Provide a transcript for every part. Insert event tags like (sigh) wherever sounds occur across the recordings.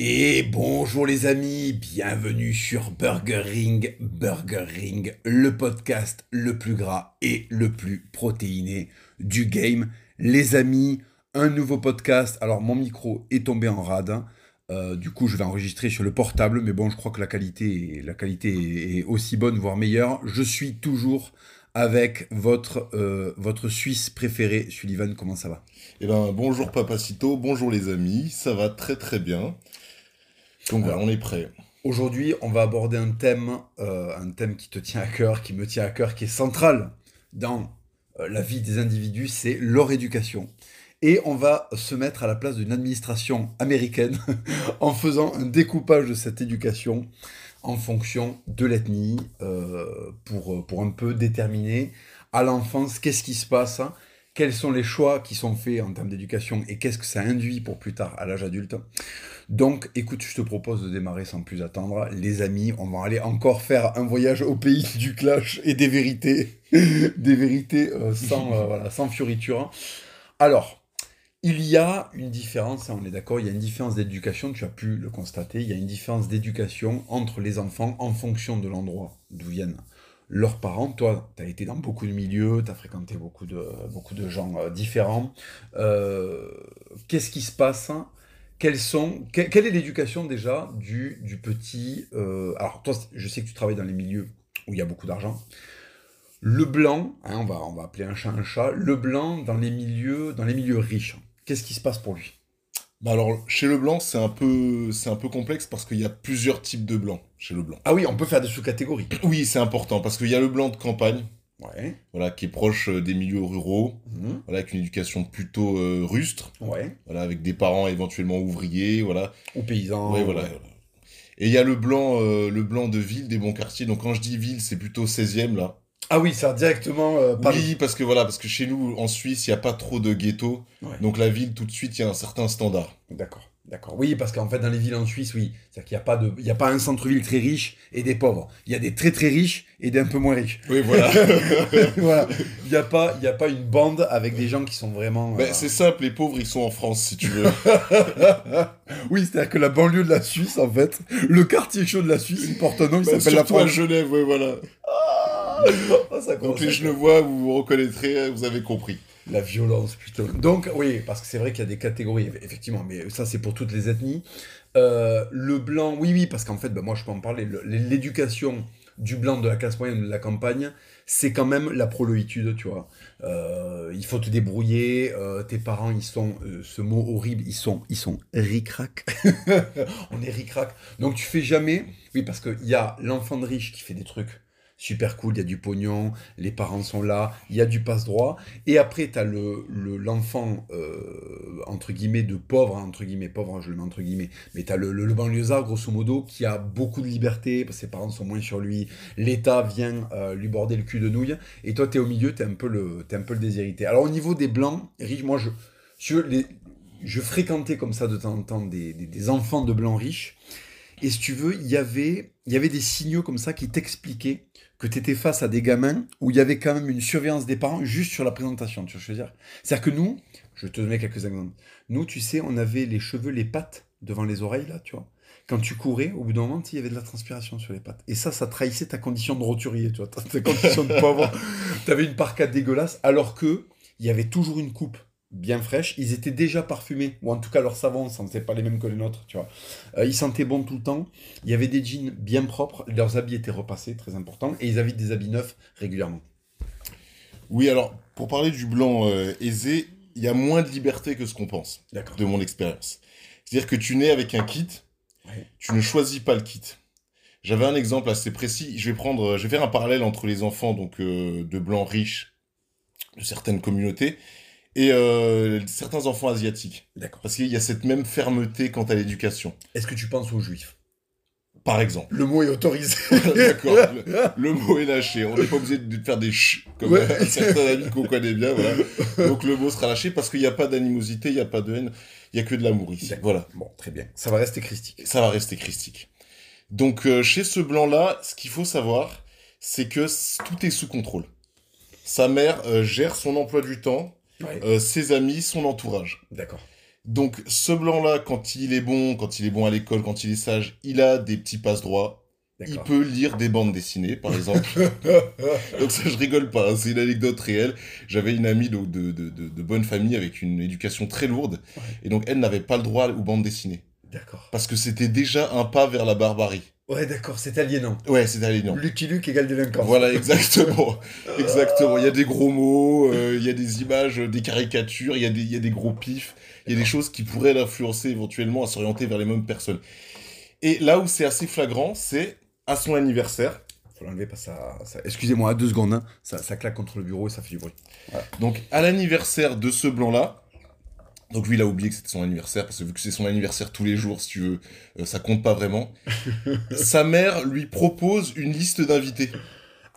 Et bonjour les amis, bienvenue sur Burger Ring, Burger Ring, le podcast le plus gras et le plus protéiné du game. Les amis, un nouveau podcast. Alors mon micro est tombé en rade. hein. Euh, du coup, je vais enregistrer sur le portable, mais bon, je crois que la qualité, est- aussi bonne, voire meilleure. Je suis toujours avec votre, euh, Suisse préféré, Sullivan. Comment ça va? Eh ben, bonjour Papacito, bonjour les amis, ça va très très bien. Donc voilà, on est prêt. Aujourd'hui, on va aborder un thème, euh, un thème qui te tient à cœur, qui me tient à cœur, qui est central dans euh, la vie des individus, c'est leur éducation. Et on va se mettre à la place d'une administration américaine (laughs) en faisant un découpage de cette éducation en fonction de l'ethnie euh, pour, pour un peu déterminer à l'enfance qu'est-ce qui se passe, hein, quels sont les choix qui sont faits en termes d'éducation et qu'est-ce que ça induit pour plus tard à l'âge adulte. Donc, écoute, je te propose de démarrer sans plus attendre. Les amis, on va aller encore faire un voyage au pays (laughs) du clash et des vérités, (laughs) des vérités euh, sans, euh. Alors, il y a une différence, hein, on est d'accord, il y a une différence d'éducation, tu as pu le constater, il y a une différence d'éducation entre les enfants en fonction de l'endroit d'où viennent leurs parents. Toi, tu as été dans beaucoup de milieux, tu as fréquenté beaucoup de, beaucoup de gens euh, différents. Euh, Qu'est-ce qui se passe? Quelles sont, que- quelle est l'éducation déjà du, du petit... euh, alors toi, je sais que tu travailles dans les milieux où il y a beaucoup d'argent. Le blanc, hein, on, va, on va appeler un chat un chat, le blanc dans les milieux, dans les milieux riches, qu'est-ce qui se passe pour lui? Bah alors, chez le blanc, c'est un peu, c'est un peu complexe parce qu'il y a plusieurs types de blancs chez le blanc. Ah oui, on peut faire des sous-catégories. (clears throat) Oui, c'est important parce qu'il y a le blanc de campagne, Ouais. voilà, qui est proche euh, des milieux ruraux, Mhm. voilà, avec une éducation plutôt euh, rustre, Ouais. voilà, avec des parents éventuellement ouvriers, voilà. Ou paysan. Ouais, voilà. voilà. Et il y a le blanc, euh, le blanc de ville, des bons quartiers. Donc quand je dis ville, c'est plutôt 16e là. Ah oui, ça directement euh, Paris. Oui, parce que voilà, parce que chez nous, en Suisse, il n'y a pas trop de ghettos. Ouais. Donc la ville, tout de suite, il y a un certain standard. D'accord. D'accord. Oui, parce qu'en fait, dans les villes en Suisse, oui, c'est-à-dire qu'il n'y a pas de, il y a pas un centre-ville très riche et des pauvres. Il y a des très très riches et des un peu moins riches. Oui, voilà. (laughs) voilà. Il n'y a pas, il y a pas une bande avec des gens qui sont vraiment. Ben, euh, c'est simple, les pauvres, ils sont en France, si tu veux. (laughs) oui, c'est-à-dire que la banlieue de la Suisse, en fait, le quartier chaud de la Suisse, il porte un nom, il Ben, s'appelle la France. Genève, ouais, voilà. Ah, (laughs) ça Donc les Genevois, vous vous reconnaîtrez, vous avez compris. La violence, putain. Donc, oui, parce que c'est vrai qu'il y a des catégories, effectivement, mais ça, c'est pour toutes les ethnies. Euh, le blanc, oui, oui, parce qu'en fait, ben, moi, je peux en parler. le- L'éducation du blanc de la classe moyenne de la campagne, c'est quand même la proléitude, tu vois. Euh, il faut te débrouiller, euh, tes parents, ils sont, euh, ce mot horrible, ils sont, ils sont ric-rac. (laughs) On est ric-rac. Donc, tu fais jamais, oui, parce qu'il y a l'enfant de riche qui fait des trucs super cool, il y a du pognon, les parents sont là, il y a du passe-droit. Et après, tu as le, le- l'enfant, euh, entre guillemets, de pauvre, hein, entre guillemets, pauvre, je le mets entre guillemets, mais tu as le, le, banlieusard, grosso modo, qui a beaucoup de liberté, parce que ses parents sont moins sur lui, l'État vient euh, lui border le cul de nouille, et toi, tu es au milieu, tu es, un peu le- t'es un peu le déshérité. Alors, au niveau des blancs, riches, moi, je, je, fréquentais comme ça de temps en temps des, enfants de blancs riches, et si tu veux, il avait, il y avait des signaux comme ça qui t'expliquaient que tu étais face à des gamins où il y avait quand même une surveillance des parents juste sur la présentation, tu vois ce que je veux dire? C'est-à-dire que nous, je vais te donner quelques exemples. Nous, tu sais, on avait les cheveux, les pattes devant les oreilles, là, tu vois. Quand tu courais, au bout d'un moment, il y avait de la transpiration sur les pattes. Et ça, ça trahissait ta condition de roturier, tu vois, ta ta condition de pauvre. (laughs) tu avais une parcade dégueulasse, alors que il y avait toujours une coupe bien fraîche. Ils étaient déjà parfumés, ou en tout cas leur savon ne sentait pas les mêmes que les nôtres, tu vois. Euh, ils sentaient bon tout le temps. Il y avait des jeans bien propres, leurs habits étaient repassés, très important, et ils avaient des habits neufs régulièrement. Oui, alors, pour parler du blanc euh, aisé, il y a moins de liberté que ce qu'on pense, de mon expérience. C'est-à-dire que tu nais avec un kit, Ouais. tu ne choisis pas le kit. J'avais un exemple assez précis. Je vais prendre, je vais faire un parallèle entre les enfants donc euh, de blancs riches de certaines communautés et euh, certains enfants asiatiques, D'accord. parce qu'il y a cette même fermeté quant à l'éducation. Est-ce que tu penses aux juifs? Par exemple. Le mot est autorisé. (laughs) D'accord. Le, le mot est lâché. On n'est pas obligé de faire des ch comme Ouais. (laughs) certains amis qu'on connaît bien. Voilà. Donc le mot sera lâché parce qu'il n'y a pas d'animosité, il n'y a pas de haine, il n'y a que de l'amour ici. Voilà. Bon, très bien. Ça va rester christique. Ça va rester christique. Donc euh, chez ce blanc-là, ce qu'il faut savoir, c'est que tout est sous contrôle. Sa mère euh, gère son emploi du temps, Ouais. euh, ses amis, son entourage. D'accord. Donc, ce blanc-là, quand il est bon, quand il est bon à l'école, quand il est sage, il a des petits passes droits. Il peut lire des bandes dessinées, par exemple. (laughs) donc ça, je rigole pas, hein, c'est une anecdote réelle. J'avais une amie de, de, de, de bonne famille avec une éducation très lourde. Ouais. Et donc, elle n'avait pas le droit aux bandes dessinées. D'accord. Parce que c'était déjà un pas vers la barbarie. Ouais, d'accord, c'est aliénant. Ouais, c'est aliénant. Lucky Luke égale délinquance. Voilà, exactement. (laughs) exactement. Il y a des gros mots, euh, il y a des images, des caricatures, il y, a des- il y a des gros pifs, il y a des choses qui pourraient l'influencer éventuellement à s'orienter vers les mêmes personnes. Et là où c'est assez flagrant, c'est à son anniversaire. Faut l'enlever parce que ça. ça- Excusez-moi, deux secondes. hein. Ça, ça claque contre le bureau et ça fait du bruit. Donc, à l'anniversaire de ce blanc-là, donc lui, il a oublié que c'était son anniversaire, parce que vu que c'est son anniversaire tous les jours, si tu veux, euh, ça compte pas vraiment. (laughs) Sa mère lui propose une liste d'invités.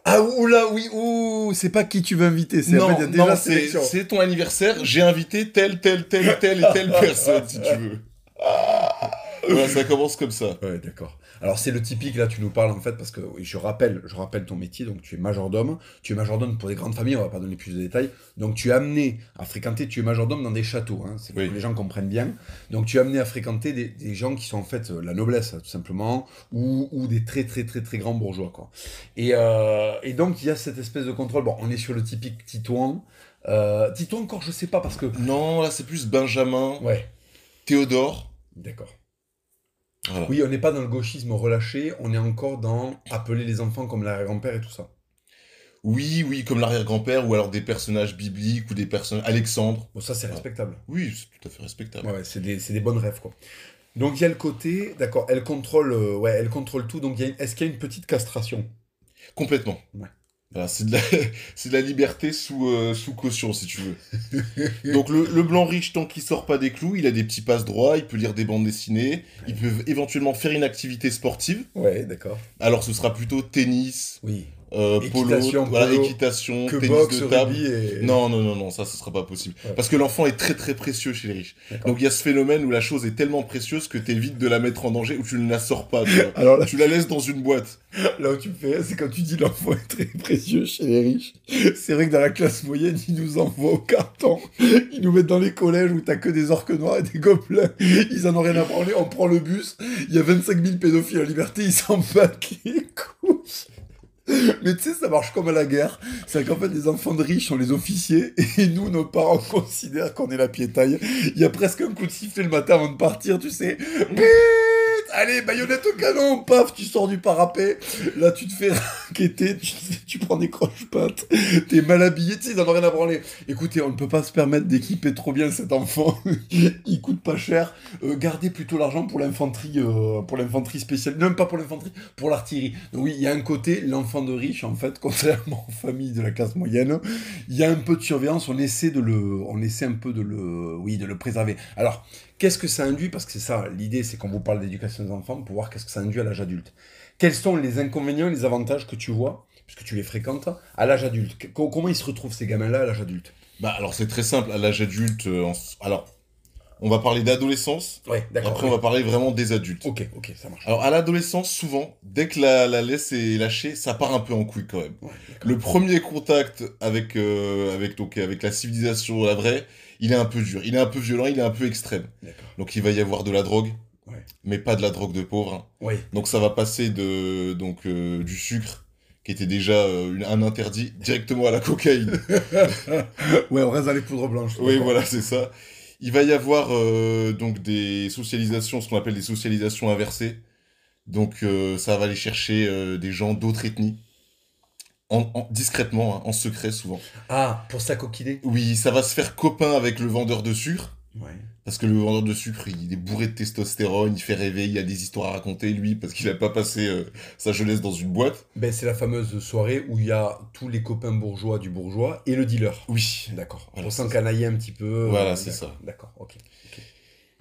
Ah, oula, oui, ouh, c'est pas qui tu veux inviter. C'est en fait, il y a déjà non, c'est sélection. c'est ton anniversaire, j'ai invité telle, telle, telle, telle et telle (laughs) personne, si tu veux. (laughs) Voilà, ça commence comme ça. Ouais, d'accord. Alors c'est le typique, là tu nous parles en fait, parce que oui, je rappelle, je rappelle ton métier, donc tu es majordome, tu es majordome pour des grandes familles, on va pas donner plus de détails, donc tu es amené à fréquenter, tu es majordome dans des châteaux, hein, c'est pour Oui. que les gens comprennent bien, donc tu es amené à fréquenter des, des gens qui sont en fait euh, la noblesse tout simplement, ou, ou des très très très très grands bourgeois quoi. Et, euh, et donc il y a cette espèce de contrôle, bon on est sur le typique Titouan, euh, Titouan encore je sais pas parce que... Non, là c'est plus Benjamin, Ouais, Théodore. d'accord. Voilà. Oui, on n'est pas dans le gauchisme relâché, on est encore dans appeler les enfants comme l'arrière-grand-père et tout ça. Oui, oui, comme l'arrière-grand-père, ou alors des personnages bibliques, ou des personnages... Alexandre. Bon, ça, c'est respectable. Oui, c'est tout à fait respectable. Ouais, c'est des, des bonnes rêves, quoi. Donc, il y a le côté, d'accord, elle contrôle, euh, ouais, elle contrôle tout. Donc, est-ce qu'il y a une petite castration? Complètement. Ouais. Voilà, c'est de, la... (laughs) c'est de la liberté sous, euh, sous caution, si tu veux. Donc le, le blanc riche, tant qu'il sort pas des clous, il a des petits passes droits, il peut lire des bandes dessinées, il peut éventuellement faire une activité sportive. Ouais, d'accord. Alors ce sera plutôt tennis, Oui. Euh, Équitation, polo, voilà, équitation, Que tennis boxe, de table. et... Non, non, non, non, ça, ce sera pas possible. Ouais. Parce que l'enfant est très, très précieux chez les riches. Donc il y a ce phénomène où la chose est tellement précieuse que t'évites de la mettre en danger, ou tu ne la sors pas, tu vois. Alors là, tu la laisses dans une boîte. là où tu me fais, c'est quand tu dis l'enfant est très précieux chez les riches. C'est vrai que dans la classe moyenne, ils nous envoient au carton. Ils nous mettent dans les collèges où t'as que des orques noirs et des gobelins. Ils en ont rien à branler. On prend le bus. Il y a 25 000 pédophiles à liberté. Ils s'en battent les couilles. (laughs) Mais tu sais, ça marche comme à la guerre. C'est qu'en fait, les enfants de riches sont les officiers (laughs) et nous, nos parents considèrent qu'on est la piétaille. Il y a presque un coup de sifflet le matin avant de partir, tu sais. Bip Allez, baïonnette au canon, paf, tu sors du parapet. Là, tu te fais raqueter, tu, prends des croche-pattes, t'es mal habillé, tu sais, ils en rien à branler. Écoutez, on ne peut pas se permettre d'équiper trop bien cet enfant. (laughs) Il coûte pas cher. Euh, gardez plutôt l'argent pour l'infanterie, euh, pour l'infanterie spéciale. Non, pas pour l'infanterie, pour l'artillerie. Donc oui, il y a un côté, l'enfant de riche, en fait, (laughs) contrairement aux familles de la classe moyenne, il y a un peu de surveillance. On essaie de le, on essaie un peu de le, oui, de le préserver. Alors, qu'est-ce que ça induit Parce que c'est ça, l'idée, c'est qu'on vous parle d'éducation des enfants pour voir qu'est-ce que ça induit à l'âge adulte. Quels sont les inconvénients les avantages que tu vois, puisque tu les fréquentes, à l'âge adulte? Comment ils se retrouvent ces gamins-là à l'âge adulte? Bah alors c'est très simple, à l'âge adulte, euh, alors on va parler d'adolescence, Ouais, d'accord. après on va parler vraiment des adultes. Ok, ok, ça marche. Alors à l'adolescence, souvent, dès que la, la laisse est lâchée, ça part un peu en couille quand même. Ouais. Le premier contact avec, euh, avec, donc, avec la civilisation, la vraie, il est un peu dur, il est un peu violent, il est un peu extrême. D'accord. Donc il va y avoir de la drogue, Ouais. mais pas de la drogue de pauvre. hein. Oui, Donc ça va passer de donc euh, du sucre qui était déjà euh, une- un interdit directement à la cocaïne. (laughs) ouais, on reste dans les poudres blanches. oui, voilà, c'est ça. Il va y avoir euh, donc des socialisations, ce qu'on appelle des socialisations inversées. Donc euh, ça va aller chercher euh, des gens d'autres ethnies. En, en- discrètement, hein, en secret souvent. Ah, pour s'acoquiner Oui, ça va se faire copain avec le vendeur de sucre. Ouais. Parce que le vendeur de sucre, il est bourré de testostérone, il fait rêver, il a des histoires à raconter, lui, parce qu'il a pas passé euh, sa jeunesse dans une boîte. Ben, c'est la fameuse soirée où il y a tous les copains bourgeois du bourgeois et le dealer. Oui. D'accord. Voilà, pour c'est s'encanailler un petit peu. Voilà, euh, c'est d'accord, ça. D'accord, ok. ok.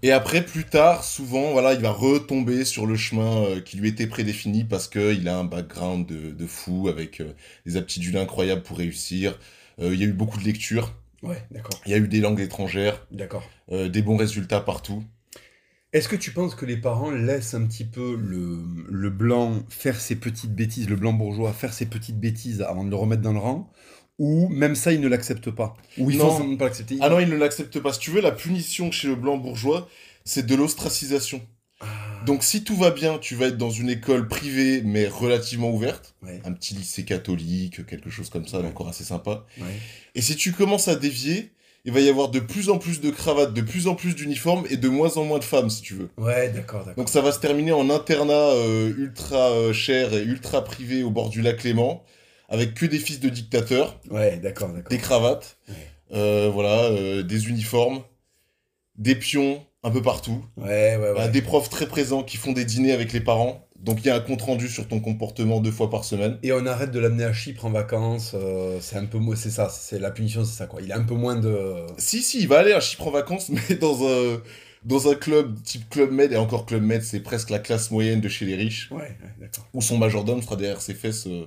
Et après, plus tard, souvent, voilà, il va retomber sur le chemin euh, qui lui était prédéfini parce qu'il a un background de, de fou avec euh, des aptitudes incroyables pour réussir. Euh, il y a eu beaucoup de lectures, Ouais, d'accord. il y a eu des langues étrangères, D'accord. euh, des bons résultats partout. Est-ce que tu penses que les parents laissent un petit peu le, le blanc faire ses petites bêtises, le blanc bourgeois faire ses petites bêtises avant de le remettre dans le rang? Ou même ça, ils ne l'acceptent pas? Ou ils Non. font pas l'accepter Ah non, il ne l'accepte pas. Si tu veux, la punition chez le blanc bourgeois, c'est de l'ostracisation. Donc si tout va bien, tu vas être dans une école privée, mais relativement ouverte. ouais, Un petit lycée catholique, quelque chose comme ça, Ouais. encore assez sympa. ouais. Et si tu commences à dévier, il va y avoir de plus en plus de cravates, de plus en plus d'uniformes et de moins en moins de femmes, si tu veux. Ouais, d'accord, d'accord. Donc ça va se terminer en internat euh, ultra euh, cher et ultra privé au bord du lac Léman, avec que des fils de dictateurs, Ouais, d'accord, d'accord. des cravates, Ouais. euh, voilà, euh, des uniformes, des pions un peu partout, Ouais, ouais, ouais. Des profs très présents qui font des dîners avec les parents. Donc il y a un compte rendu sur ton comportement deux fois par semaine. Et on arrête de l'amener à Chypre en vacances. euh, c'est un peu c'est ça, c'est la punition, c'est ça quoi. Il a un peu moins de. Si, si, il va aller à Chypre en vacances, (laughs) mais dans un, dans un club type Club Med, et encore Club Med, c'est presque la classe moyenne de chez les riches, Ouais, ouais, d'accord. où son majordome sera derrière ses fesses. euh,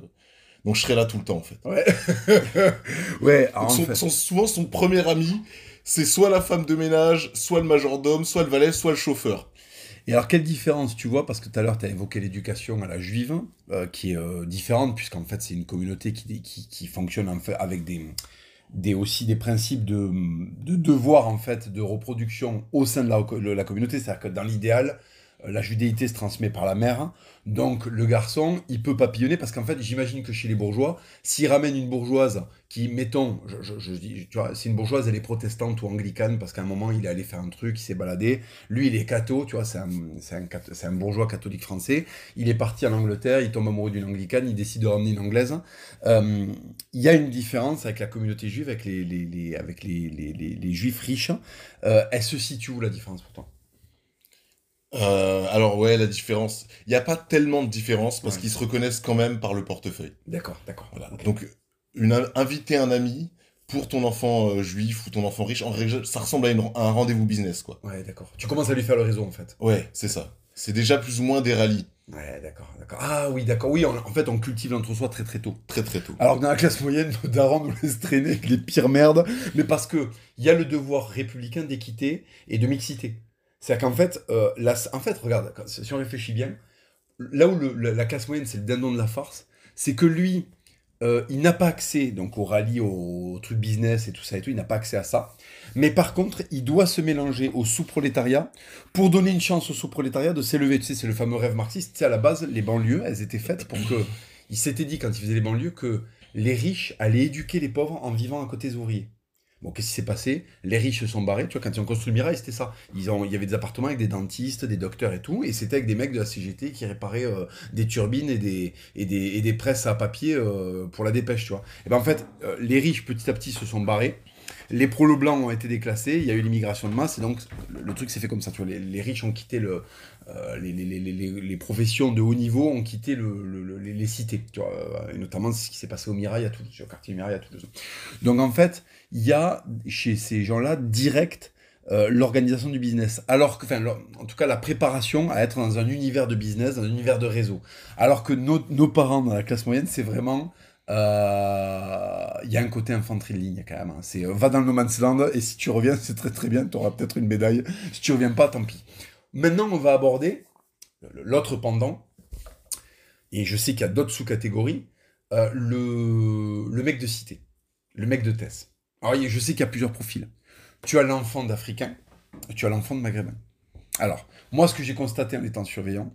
Donc je serai là tout le temps, en fait. Ouais. (laughs) ouais, alors, en fait. son- souvent, son premier ami, c'est soit la femme de ménage, soit le majordome, soit le valet, soit le chauffeur. Et alors, quelle différence tu vois Parce que tout à l'heure, tu as évoqué l'éducation à la juive, euh, qui est euh, différente, puisqu'en fait, c'est une communauté qui, qui, fonctionne en fait avec des, aussi des principes de, de devoir en fait, de reproduction au sein de la, de la communauté. C'est-à-dire que dans l'idéal, euh, la judéité se transmet par la mère. Donc, le garçon, il peut papillonner, parce qu'en fait, j'imagine que chez les bourgeois, s'il ramène une bourgeoise qui, mettons, je, dis, tu vois, c'est une bourgeoise, elle est protestante ou anglicane, parce qu'à un moment, il est allé faire un truc, il s'est baladé. Lui, il est catho, tu vois, c'est un, un, un bourgeois catholique français. Il est parti en Angleterre, il tombe amoureux d'une anglicane, il décide de ramener une anglaise. Euh, Il y a une différence avec la communauté juive, avec les, avec les, les, juifs riches. Euh, elle se situe où la différence pour toi? Euh, alors ouais, la différence. Il n'y a pas tellement de différence parce Ouais. qu'ils se reconnaissent quand même par le portefeuille. D'accord, d'accord. Voilà. Donc, une, inviter un ami pour ton enfant euh, juif ou ton enfant riche, en règle, ça ressemble à, une- à un rendez-vous business, quoi. Ouais, d'accord. Tu commences à lui faire le réseau en fait. Ouais, c'est ça. C'est déjà plus ou moins des rallyes, Ouais, d'accord, d'accord. Ah oui, d'accord. Oui, on- en fait, on cultive l'entre-soi très très tôt. très très tôt. Alors que dans la classe moyenne, (laughs) nos darons nous laissent traîner avec les pires merdes, mais parce que il y a le devoir républicain d'équité et de mixité. C'est-à-dire qu'en fait, euh, la- en fait, regarde, si on réfléchit bien, là où le- la, la classe moyenne c'est le dindon de la farce, c'est que lui, euh, il n'a pas accès donc au rallye, au, truc business et tout ça et tout, il n'a pas accès à ça. Mais par contre, il doit se mélanger au sous-prolétariat pour donner une chance au sous-prolétariat de s'élever. Tu sais, c'est le fameux rêve marxiste. Tu sais, à la base, les banlieues, elles étaient faites pour que. Il s'était dit quand il faisait les banlieues que les riches allaient éduquer les pauvres en vivant à côté des ouvriers. Bon, qu'est-ce qui s'est passé? Les riches se sont barrés. Tu vois, quand ils ont construit le Mirail, c'était ça. Il y avait des appartements avec des dentistes, des docteurs et tout. Et c'était avec des mecs de la CGT qui réparaient euh, des turbines et des, presses à papier euh, pour la dépêche, tu vois. Et ben en fait, euh, les riches, petit à petit, se sont barrés. Les prolos blancs ont été déclassés, il y a eu l'immigration de masse, et donc le, truc s'est fait comme ça. Tu vois, les riches ont quitté le, euh, les, professions de haut niveau ont quitté le, le- le- les, cités, euh, et notamment ce qui s'est passé au Mirail à Toulouse, au quartier Mirail à Toulouse. Donc en fait, il y a chez ces gens-là direct euh, l'organisation du business, alors que, en tout cas la préparation à être dans un univers de business, dans un univers de réseau. Alors que nos, parents dans la classe moyenne, c'est vraiment il y a un côté infanterie de ligne quand même. hein. C'est va dans le no man's land et si tu reviens, (laughs) c'est très très bien, tu auras peut-être une médaille. Si tu reviens pas, tant pis. Maintenant, on va aborder l'autre pendant. Et je sais qu'il y a d'autres sous-catégories. euh, le, mec de cité, le mec de thèse. Alors, il y a- je sais qu'il y a plusieurs profils. Tu as l'enfant d'Africain tu as l'enfant de Maghrébin. Alors, moi, ce que j'ai constaté en étant surveillant,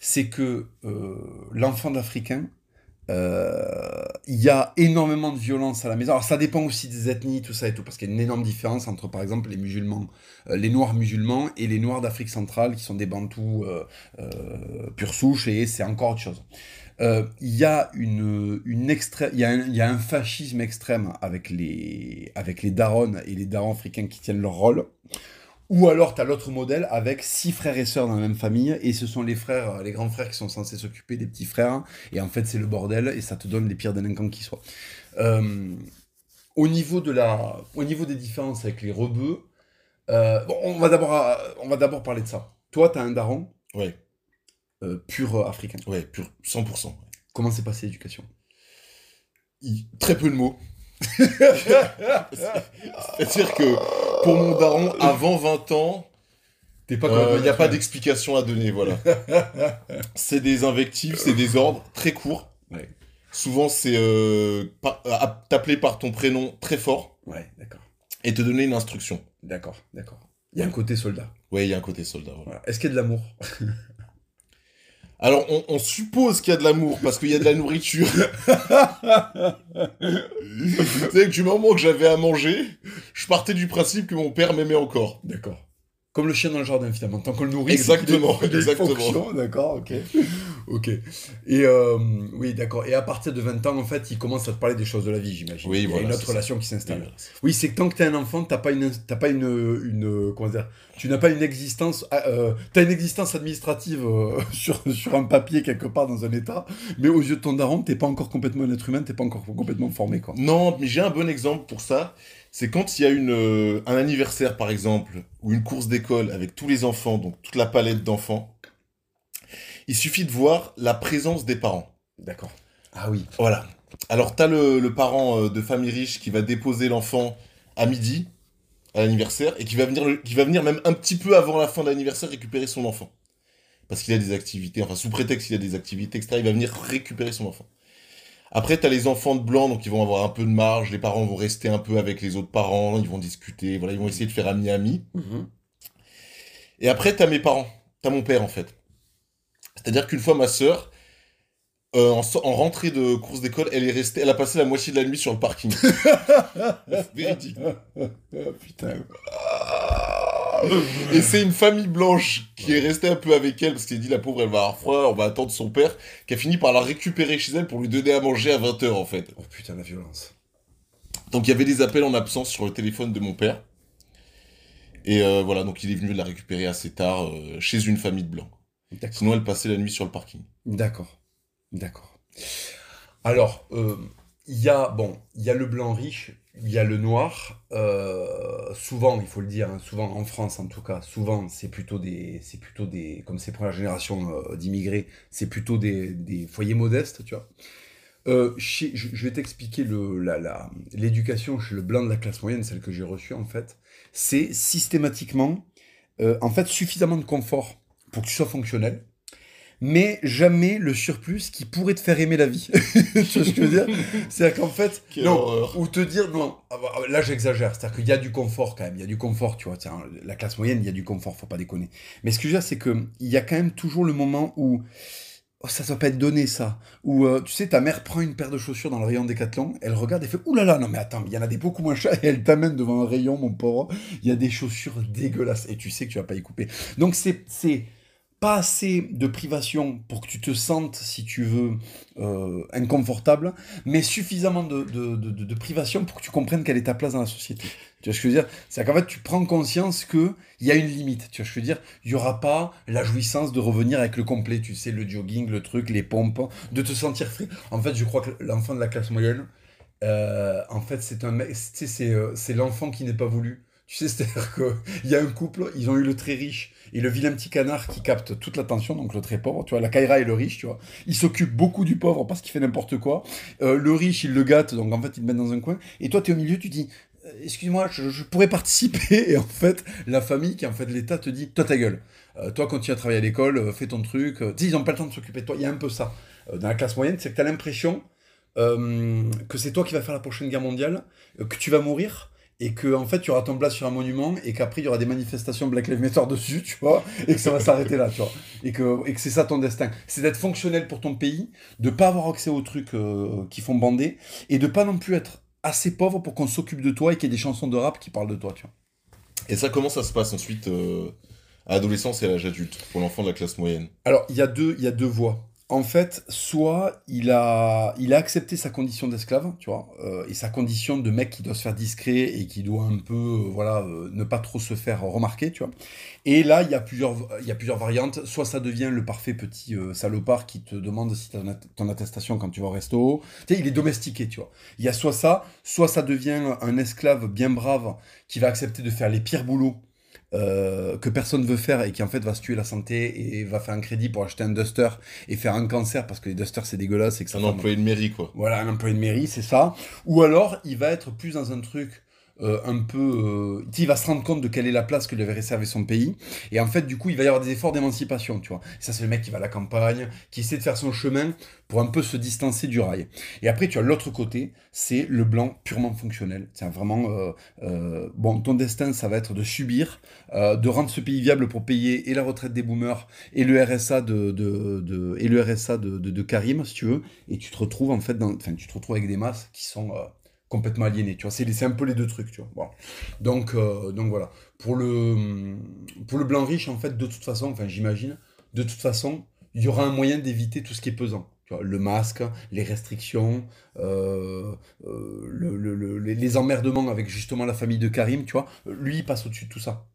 c'est que euh, l'enfant d'Africain, euh, il y a énormément de violence à la maison. Alors ça dépend aussi des ethnies, tout ça et tout, parce qu'il y a une énorme différence entre par exemple les musulmans, euh, les noirs musulmans et les noirs d'Afrique centrale qui sont des bantous euh, euh, pure souche et c'est encore autre chose. Il y a une, extrême, il y, un fascisme extrême avec les avec les darons et les darons africains qui tiennent leur rôle. Ou alors, tu as l'autre modèle avec six frères et sœurs dans la même famille, et ce sont les frères, les grands frères qui sont censés s'occuper des petits frères, et en fait, c'est le bordel, et ça te donne les pires délinquants qui soient. Euh, au, niveau de la, au niveau des différences avec les rebeux, euh, bon, on va d'abord euh, on va d'abord parler de ça. Toi, tu as un daron Ouais, euh, pur euh, africain. ouais, pur, 100%. ouais. Comment s'est passée l'éducation? Très peu de mots. (laughs) C'est-à-dire que pour mon daron, avant 20 ans, Euh, Il n'y a pas d'explication à donner, voilà. (laughs) c'est des invectives, c'est des ordres très courts. Ouais. Souvent, c'est euh, t'appeler par ton prénom très fort Ouais, d'accord. et te donner une instruction. D'accord, d'accord. Il y a un côté soldat. Ouais, il y a un côté soldat. voilà. Voilà. Est-ce qu'il y a de l'amour? (laughs) Alors, on, on suppose qu'il y a de l'amour parce qu'il y a de la nourriture. (laughs) C'est que du moment que j'avais à manger, je partais du principe que mon père m'aimait encore. D'accord. Comme le chien dans le jardin, finalement. Tant qu'on le nourrit, Exactement, (laughs) exactement. D'accord, ok. Ok. Et euh, oui, d'accord. Et à partir de 20 ans, en fait, il commence à te parler des choses de la vie, j'imagine. Oui, il y a une autre ça. relation qui s'installe. Oui, c'est que tant que t'es un enfant, t'as pas une, t'as pas une, une, comment dire, tu n'as pas une existence, euh, t'as une existence administrative euh, (laughs) sur, sur un papier quelque part dans un état, mais aux yeux de ton daron, t'es pas encore complètement un être humain, t'es pas encore complètement formé, quoi. Non, mais j'ai un bon exemple pour ça. C'est quand il y a une, euh, un anniversaire, par exemple, ou une course d'école avec tous les enfants, donc toute la palette d'enfants. Il suffit de voir la présence des parents. D'accord. Ah oui. Voilà. Alors, t'as le, le parent euh, de famille riche qui va déposer l'enfant à midi, à l'anniversaire, et qui va, venir, qui va venir même un petit peu avant la fin de l'anniversaire récupérer son enfant. Parce qu'il a des activités, enfin, sous prétexte qu'il a des activités, etc., il va venir récupérer son enfant. Après, t'as les enfants de blanc, donc ils vont avoir un peu de marge, les parents vont rester un peu avec les autres parents, ils vont discuter, voilà, ils vont essayer de faire ami-ami. Mhm. Et après, t'as mes parents. T'as mon père, en fait. C'est-à-dire qu'une fois, ma sœur, euh, en, rentrée de course d'école, elle est restée, elle a passé la moitié de la nuit sur le parking. (laughs) Véridique. (laughs) Putain. Et c'est une famille blanche qui est restée un peu avec elle, parce qu'elle dit, la pauvre, elle va avoir froid, on va attendre son père, qui a fini par la récupérer chez elle pour lui donner à manger à 20h, en fait. Oh putain, la violence. Donc il y avait des appels en absence sur le téléphone de mon père. Et euh, voilà, donc il est venu la récupérer assez tard euh, chez une famille de blancs. Sinon, elle passait la nuit sur le parking. D'accord. D'accord. Alors, euh, il y a, bon, il y a le blanc riche, il y a le noir. euh, souvent, il faut le dire, hein, souvent en France en tout cas, souvent c'est plutôt des, c'est plutôt des, comme c'est première génération euh, d'immigrés, c'est plutôt des, des foyers modestes, tu vois. Chez- je, vais t'expliquer le, la, l'éducation chez le blanc de la classe moyenne, celle que j'ai reçue en fait. C'est systématiquement, en fait, suffisamment de confort pour que tu sois fonctionnel, mais jamais le surplus qui pourrait te faire aimer la vie. (laughs) tu vois ce que je veux dire? C'est-à-dire qu'en fait, (laughs) non, ou te dire, non, ah bah, là j'exagère, c'est-à-dire qu'il y a du confort quand même, il y a du confort, tu vois, tiens, la classe moyenne, il y a du confort, faut pas déconner. Mais ce que je veux dire, c'est qu'il y a quand même toujours le moment où oh, ça doit pas être donné ça. Ou euh, tu sais, ta mère prend une paire de chaussures dans le rayon Décathlon, elle regarde et fait Ouh là là, non mais attends, il y en a des beaucoup moins chers, et (laughs) elle t'amène devant un rayon, mon pauvre, il y a des chaussures dégueulasses, et tu sais que tu vas pas y couper. Donc c'est c'est pas assez de privation pour que tu te sentes, si tu veux, euh, inconfortable, mais suffisamment de, de, de, privation pour que tu comprennes quelle est ta place dans la société. Tu vois ce que je veux dire? C'est qu'en fait, tu prends conscience qu'il y a une limite. Tu vois ce que je veux dire? Il n'y aura pas la jouissance de revenir avec le complet, tu sais, le jogging, le truc, les pompes, de te sentir frais. En fait, je crois que l'enfant de la classe moyenne, euh, en fait, c'est un euh, c'est l'enfant qui n'est pas voulu. Tu sais, c'est-à-dire qu'il y a un couple, ils ont eu le très riche et le vilain petit canard qui capte toute l'attention, donc le très pauvre, tu vois, la Kaira et le riche, tu vois. Il s'occupe beaucoup du pauvre parce qu'il fait n'importe quoi. Euh, le riche, il le gâte, donc en fait, il le met dans un coin. Et toi, tu es au milieu, tu dis, euh, excuse-moi, je, pourrais participer. (laughs) Et en fait, la famille, qui est en fait l'État, te dit, toi, ta gueule. Euh, toi, continue à travailler à l'école, fais ton truc. Ils n'ont pas le temps de s'occuper de toi. Il y a un peu ça. Dans la classe moyenne, c'est que tu as l'impression que c'est toi qui vas faire la prochaine guerre mondiale, que tu vas mourir. Et que en fait tu auras ton place sur un monument et qu'après il y aura des manifestations Black Lives Matter dessus, tu vois, et que ça va s'arrêter là, tu vois, et que, et que c'est ça ton destin, c'est d'être fonctionnel pour ton pays, de pas avoir accès aux trucs euh, qui font bander et de pas non plus être assez pauvre pour qu'on s'occupe de toi et qu'il y ait des chansons de rap qui parlent de toi, tu vois. Et ça, comment ça se passe ensuite euh, à l'adolescence et à l'âge adulte pour l'enfant de la classe moyenne? Alors, il y a deux, il y a deux voies. En fait, soit il a, il a accepté sa condition d'esclave, tu vois, euh, et sa condition de mec qui doit se faire discret et qui doit un peu, euh, voilà, euh, ne pas trop se faire remarquer, tu vois. Et là, il y a plusieurs, il y a plusieurs variantes. Soit ça devient le parfait petit euh, salopard qui te demande si tu as ton attestation quand tu vas au resto. Tu sais, il est domestiqué, tu vois. Il y a soit ça, soit ça devient un esclave bien brave qui va accepter de faire les pires boulots euh, que personne veut faire et qui en fait va se tuer la santé et va faire un crédit pour acheter un duster et faire un cancer parce que les dusters c'est dégueulasse et que ça Un employé de mairie, quoi. voilà un employé de mairie c'est ça ou alors il va être plus dans un truc euh, un peu. euh, il va se rendre compte de quelle est la place que lui avait réservé son pays. Et en fait, du coup, il va y avoir des efforts d'émancipation, tu vois. Ça, c'est le mec qui va à la campagne, qui essaie de faire son chemin pour un peu se distancer du rail. Et après, tu as l'autre côté, c'est le blanc purement fonctionnel. C'est vraiment. euh, euh, bon, ton destin, ça va être de subir, de rendre ce pays viable pour payer et la retraite des boomers et le RSA de, de, et le RSA de, de, Karim, si tu veux. Et tu te retrouves, en fait, dans, tu te retrouves avec des masses qui sont. Complètement aliénés, tu vois, c'est un peu les deux trucs, tu vois. Donc, euh, donc voilà. Pour le, pour le blanc riche, en fait, de toute façon, enfin j'imagine, de toute façon, il y aura un moyen d'éviter tout ce qui est pesant. Le masque, les restrictions, euh, euh, le- le- le- les emmerdements avec justement la famille de Karim, tu vois. Lui, il passe au-dessus de tout ça.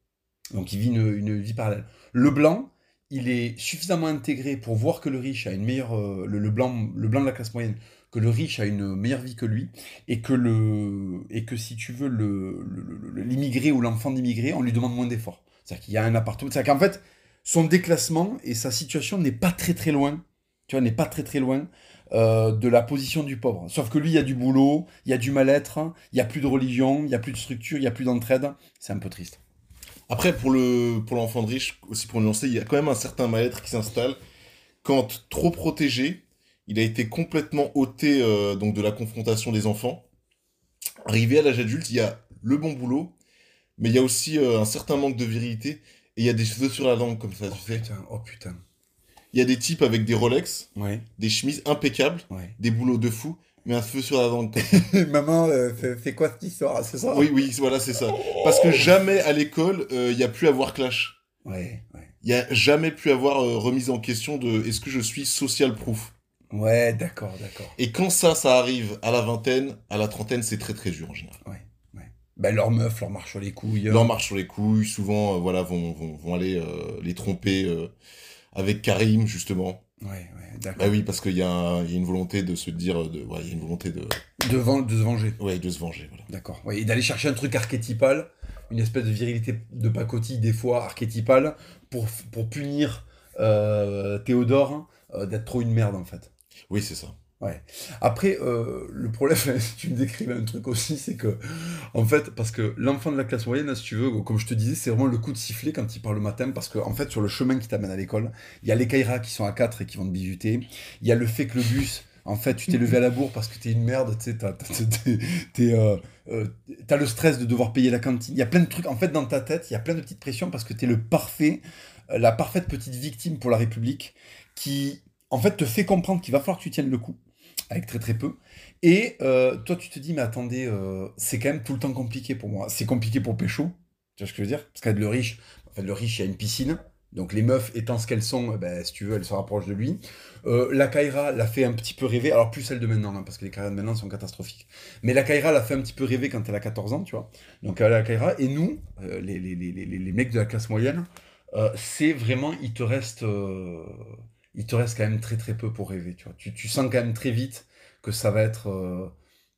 Donc il vit une, une vie parallèle. Le blanc, il est suffisamment intégré pour voir que le riche a une meilleure... le, le blanc, le blanc de la classe moyenne, que le riche a une meilleure vie que lui, et que, le, et que si tu veux, le- le- l'immigré ou l'enfant d'immigré, on lui demande moins d'efforts. C'est-à-dire qu'il y a un appartement. C'est-à-dire qu'en fait, son déclassement et sa situation n'est pas très très loin, tu vois, n'est pas très très loin euh, de la position du pauvre. Sauf que lui, il y a du boulot, il y a du mal-être, il y a plus de religion, il y a plus de structure, il y a plus d'entraide. C'est un peu triste. Après, pour le pour l'enfant de riche, aussi pour nuancer, il y a quand même un certain mal-être qui s'installe quand, trop protégé, il a été complètement ôté euh, donc de la confrontation des enfants. Arrivé à l'âge adulte, il y a le bon boulot, mais il y a aussi euh, un certain manque de virilité, et il y a des cheveux sur la langue comme ça, tu sais. Putain, oh putain. Il y a des types avec des Rolex, Ouais, des chemises impeccables, ouais. des boulots de fou, mais un feu sur la langue. (laughs) Maman, euh, fais quoi cette histoire C'est ça? Oui, oui, voilà, c'est ça. Parce que jamais à l'école, euh, il y a pu avoir clash. Ouais, ouais. Il y a jamais pu avoir euh, remise en question de est-ce que je suis social proof? Ouais, d'accord, d'accord. Et quand ça, ça arrive à la vingtaine, à la trentaine, c'est très très dur en général. Ben, leur meuf leur marche sur les couilles. Leur marche sur les couilles, souvent, euh, voilà, vont, vont, vont aller euh, les tromper euh, avec Karim, justement. Ouais, ouais, d'accord. Bah oui, parce qu'il y, a y une volonté de se dire, de, ouais, il y a une volonté de, De, ven- de se venger. ouais, de se venger, voilà. D'accord. Ouais, et d'aller chercher un truc archétypal, une espèce de virilité de pacotille, des fois archétypale, pour, pour punir Théodore euh, d'être trop une merde, en fait. Oui, c'est ça. Après, euh, le problème, (laughs) tu me décrivais un truc aussi, c'est que, en fait, parce que l'enfant de la classe moyenne, si tu veux, comme je te disais, c'est vraiment le coup de sifflet quand il part le matin, parce que, en fait, sur le chemin qui t'amène à l'école, il y a les Kaira qui sont à 4 et qui vont te bisuter, il y a le fait que le bus, en fait, tu t'es levé à la bourre parce que t'es une merde, tu sais, euh, euh, t'as le stress de devoir payer la cantine, il y a plein de trucs, en fait, dans ta tête, il y a plein de petites pressions parce que t'es le parfait, la parfaite petite victime pour la République, qui, en fait, te fait comprendre qu'il va falloir que tu tiennes le coup avec très très peu. Et euh, toi, tu te dis, mais attendez, euh, c'est quand même tout le temps compliqué pour moi. C'est compliqué pour Pécho, tu vois ce que je veux dire? Parce qu'avec le riche, en fait, le riche, il y a une piscine. Donc les meufs étant ce qu'elles sont, eh ben, si tu veux, elles se rapprochent de lui. Euh, la Kaira l'a fait un petit peu rêver, alors plus celle de maintenant, hein, parce que les Kairas de maintenant sont catastrophiques. Mais la Kaira l'a fait un petit peu rêver quand elle a 14 ans, tu vois. Donc la Kaira, et nous, les, les, mecs de la classe moyenne, c'est vraiment, il te reste, il te reste quand même très très peu pour rêver, tu vois. Tu, tu sens quand même très vite que ça va être euh,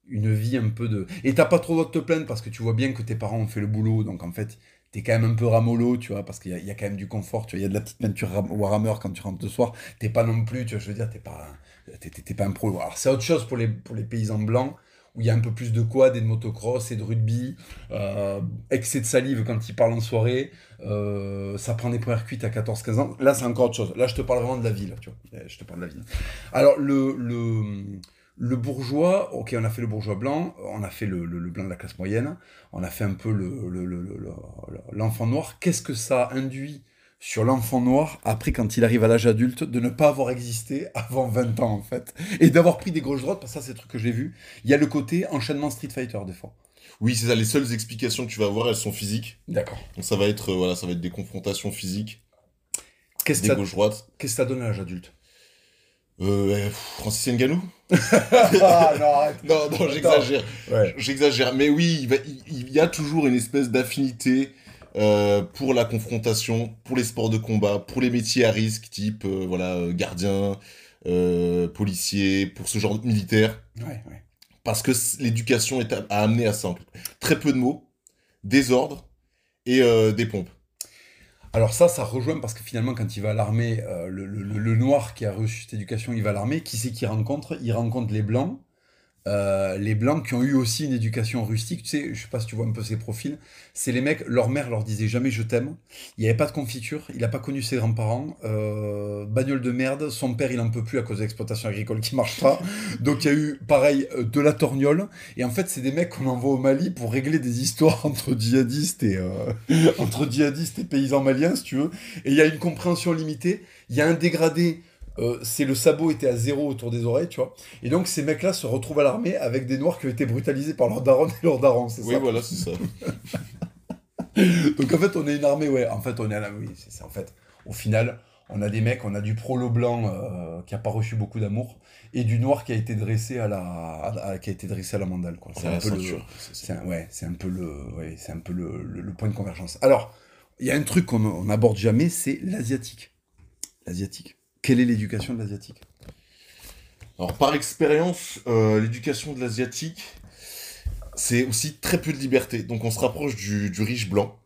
une vie un peu de... Et t'as pas trop d'autres te plaindre parce que tu vois bien que tes parents ont fait le boulot, donc en fait, t'es quand même un peu ramolo, tu vois, parce qu'il y, a- quand même du confort, tu vois, il y a de la petite peinture Warhammer quand tu rentres le soir, t'es pas non plus, tu vois, je veux dire, t'es pas, pas un pro. Alors c'est autre chose pour les, pour les paysans blancs, où il y a un peu plus de quad et de motocross et de rugby, euh, excès de salive quand ils parlent en soirée, euh, ça prend des premières cuites à 14-15 ans. Là, c'est encore autre chose. Là, je te parle vraiment de la ville. Euh, Je te parle de la ville. Alors, le, bourgeois, ok, on a fait le bourgeois blanc, on a fait le, blanc de la classe moyenne, on a fait un peu le- le- le- le- le- l'enfant noir. Qu'est-ce que ça induit sur l'enfant noir après, quand il arrive à l'âge adulte, de ne pas avoir existé avant 20 ans, en fait, et d'avoir pris des gauches droites, parce que ça, c'est le truc que j'ai vu. Il y a le côté enchaînement Street Fighter, des fois. Oui, c'est ça. Les seules explications que tu vas avoir, elles sont physiques. D'accord. Donc ça va être, euh, voilà, ça va être des confrontations physiques, Qu'est-ce que des ça, gauche-droite. qu'est-ce que ça donne à l'âge adulte? Euh, Francis Ngannou? (laughs) (laughs) Ah, non, arrête. Non, non, j'exagère. Ouais. J'exagère. Mais oui, il, va- il- il y a toujours une espèce d'affinité euh, pour la confrontation, pour les sports de combat, pour les métiers à risque, type euh, voilà, euh, gardien, euh, policier, pour ce genre de militaire. Ouais, ouais. Parce que l'éducation est à, a amené à ça. Très peu de mots, des ordres et des pompes. Alors ça, ça rejoint parce que finalement, quand il va à l'armée, le, le- le- le noir qui a reçu cette éducation, il va à l'armée. Qui c'est qu'il rencontre? Il rencontre les blancs euh, les blancs qui ont eu aussi une éducation rustique, tu sais, je sais pas si tu vois un peu ces profils, c'est les mecs, leur mère leur disait jamais je t'aime, il n'y avait pas de confiture, il n'a pas connu ses grands-parents, euh, bagnole de merde, son père il en peut plus à cause de l'exploitation agricole qui marche pas, (laughs) donc il y a eu pareil euh, de la torgnole, et en fait c'est des mecs qu'on envoie au Mali pour régler des histoires (laughs) entre djihadistes et, (laughs) entre djihadistes et paysans maliens si tu veux, et il y a une compréhension limitée, il y a un dégradé euh, c'est le sabot était à zéro autour des oreilles, tu vois. Et donc ces mecs-là se retrouvent à l'armée avec des noirs qui ont été brutalisés par leur daron et leur daron, c'est Oui, ça voilà, c'est ça. (laughs) Donc en fait, on est une armée, ouais. En fait, on est à la... Oui, c'est ça. En fait, au final, on a des mecs, on a du prolo blanc euh, qui a pas reçu beaucoup d'amour et du noir qui a été dressé à la, à- à- qui a été dressé à la mandale, quoi. C'est un peu le, ceinture. C'est- c'est- c'est un, ouais, c'est un peu le, ouais, c'est un peu le, le- le point de convergence. Alors, il y a un truc qu'on on n'aborde jamais, c'est l'asiatique. L'asiatique. Quelle est l'éducation de l'asiatique? Alors, par expérience, euh, l'éducation de l'asiatique, c'est aussi très peu de liberté. Donc, on se rapproche du, du riche blanc.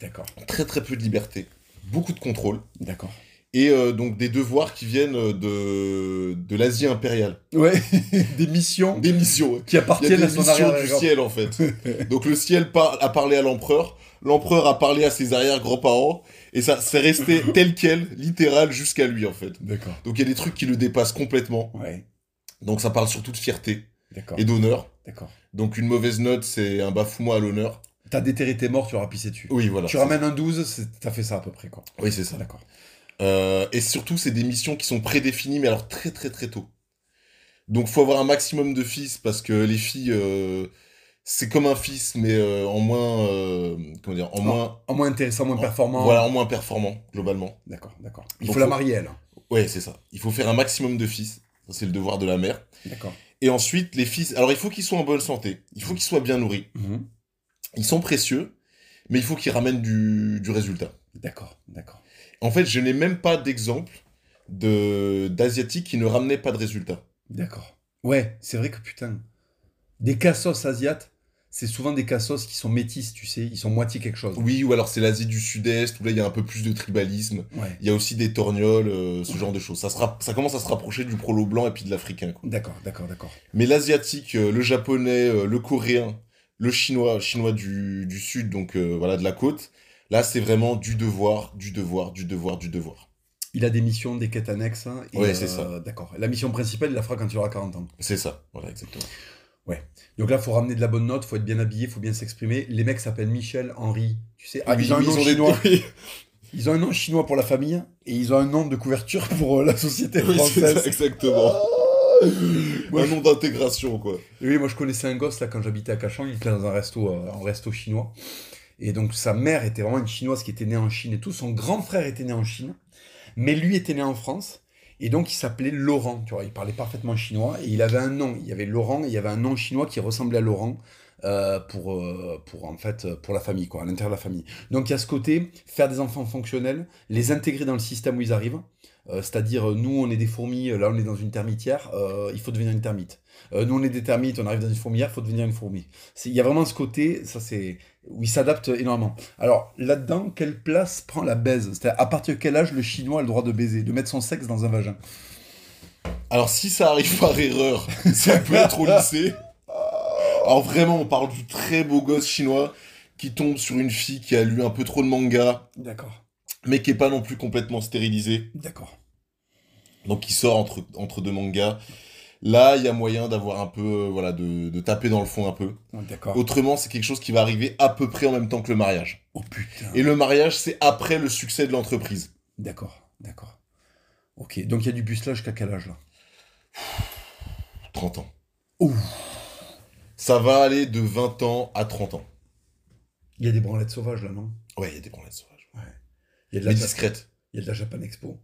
D'accord. Très, très peu de liberté. Beaucoup de contrôle. D'accord. Et euh, donc, des devoirs qui viennent de, de l'Asie impériale. Ouais, (laughs) des missions Des missions. ouais. qui Il y a appartiennent des à son missions arrière du ciel, en fait. (laughs) donc, le ciel par- a parlé à l'empereur. L'empereur a parlé à ses arrière-grands-parents. Et ça, c'est resté (laughs) tel quel, littéral, jusqu'à lui, en fait. D'accord. Donc, il y a des trucs qui le dépassent complètement. Ouais, Donc, ça parle surtout de fierté d'accord. et d'honneur. D'accord. Donc une mauvaise note, c'est un bafouement à l'honneur. T'as déterré tes morts, tu leur as pissé dessus. Oui, voilà. tu ramènes un 12, c'est- t'as fait ça à peu près, quoi. Oui, c'est ça. D'accord. Euh, et surtout, c'est des missions qui sont prédéfinies, mais alors très très très tôt. Donc faut avoir un maximum de fils, parce que les filles, euh, c'est comme un fils, mais euh, en moins... euh, comment dire En moins... En moins intéressant, moins en- performant. Voilà, en moins performant, globalement. D'accord, d'accord. Il faut la marier, elle. Ouais, c'est ça. Il faut faire un maximum de fils. C'est le devoir de la mère. D'accord. Et ensuite, les fils... Alors, il faut qu'ils soient en bonne santé. Il faut qu'ils soient bien nourris. Mhm. Ils sont précieux, mais il faut qu'ils ramènent du, du résultat. D'accord, d'accord. En fait, je n'ai même pas d'exemple de d'asiatiques qui ne ramenaient pas de résultats. D'accord. Ouais, c'est vrai que putain. Des cassos asiates, c'est souvent des cassos qui sont métis, tu sais. Ils sont moitié quelque chose. Oui, ou alors c'est l'Asie du Sud-Est, où là il y a un peu plus de tribalisme. Ouais. Il y a aussi des torgnoles, euh, ce genre de choses. Ça, commence à se rapprocher du prolo blanc et puis de l'africain. D'accord, d'accord, d'accord. Mais l'asiatique, euh, le japonais, euh, le coréen, le chinois, chinois du, du sud, donc voilà, de la côte, là c'est vraiment du devoir, du devoir, du devoir, du devoir. Il a des missions, des quêtes annexes. hein, Ouais, c'est ça. D'accord. La mission principale, il la fera quand il aura 40 ans. C'est ça, voilà, exactement. Donc là, faut ramener de la bonne note, faut être bien habillé, faut bien s'exprimer. Les mecs s'appellent Michel, Henri, tu sais. Ah, Oui, ils ont des- chinois. oui, (laughs) Ils ont un nom chinois pour la famille et ils ont un nom de couverture pour euh, la société oui, c'est ça, française. exactement. Moi, un nom d'intégration, quoi. Et oui, moi je connaissais un gosse là quand j'habitais à Cachan, il était dans un resto, euh, un resto chinois. Et donc sa mère était vraiment une chinoise qui était née en Chine et tout. Son grand frère était né en Chine, mais lui était né en France. Et donc il s'appelait Laurent, tu vois, il parlait parfaitement chinois et il avait un nom. Il y avait Laurent et il y avait un nom chinois qui ressemblait à Laurent euh, pour, euh, pour en fait euh, pour la famille, quoi, à l'intérieur de la famille. Donc il y a ce côté, faire des enfants fonctionnels, les intégrer dans le système où ils arrivent. C'est-à-dire, nous, on est des fourmis, là, on est dans une termitière, il faut devenir une termite. Nous, on est des termites, on arrive dans une fourmilière, il faut devenir une fourmi. Il y a vraiment ce côté, ça c'est où il s'adapte énormément. Alors, là-dedans, quelle place prend la baise? C'est-à-dire, à partir de quel âge le chinois a le droit de baiser, de mettre son sexe dans un vagin? Alors, si ça arrive par erreur, (laughs) ça peut être au lycée. Alors, vraiment, on parle du très beau gosse chinois qui tombe sur une fille qui a lu un peu trop de manga, D'accord, mais qui est pas non plus complètement stérilisée, d'accord. donc qui sort entre, entre deux mangas. Là, il y a moyen d'avoir un peu, euh, voilà, de, de taper dans le fond un peu. Ouais, D'accord. Autrement, c'est quelque chose qui va arriver à peu près en même temps que le mariage. Oh putain. Et le mariage, c'est après le succès de l'entreprise. D'accord, d'accord. Ok, donc il y a du pucelage jusqu'à quel âge là? 30 ans. Ouh. Ça va aller de 20 ans à 30 ans. Il y a des branlettes sauvages là, non? Ouais, il y a des branlettes sauvages. il y, a de Mais la discrètes. il y a de la Japan Expo.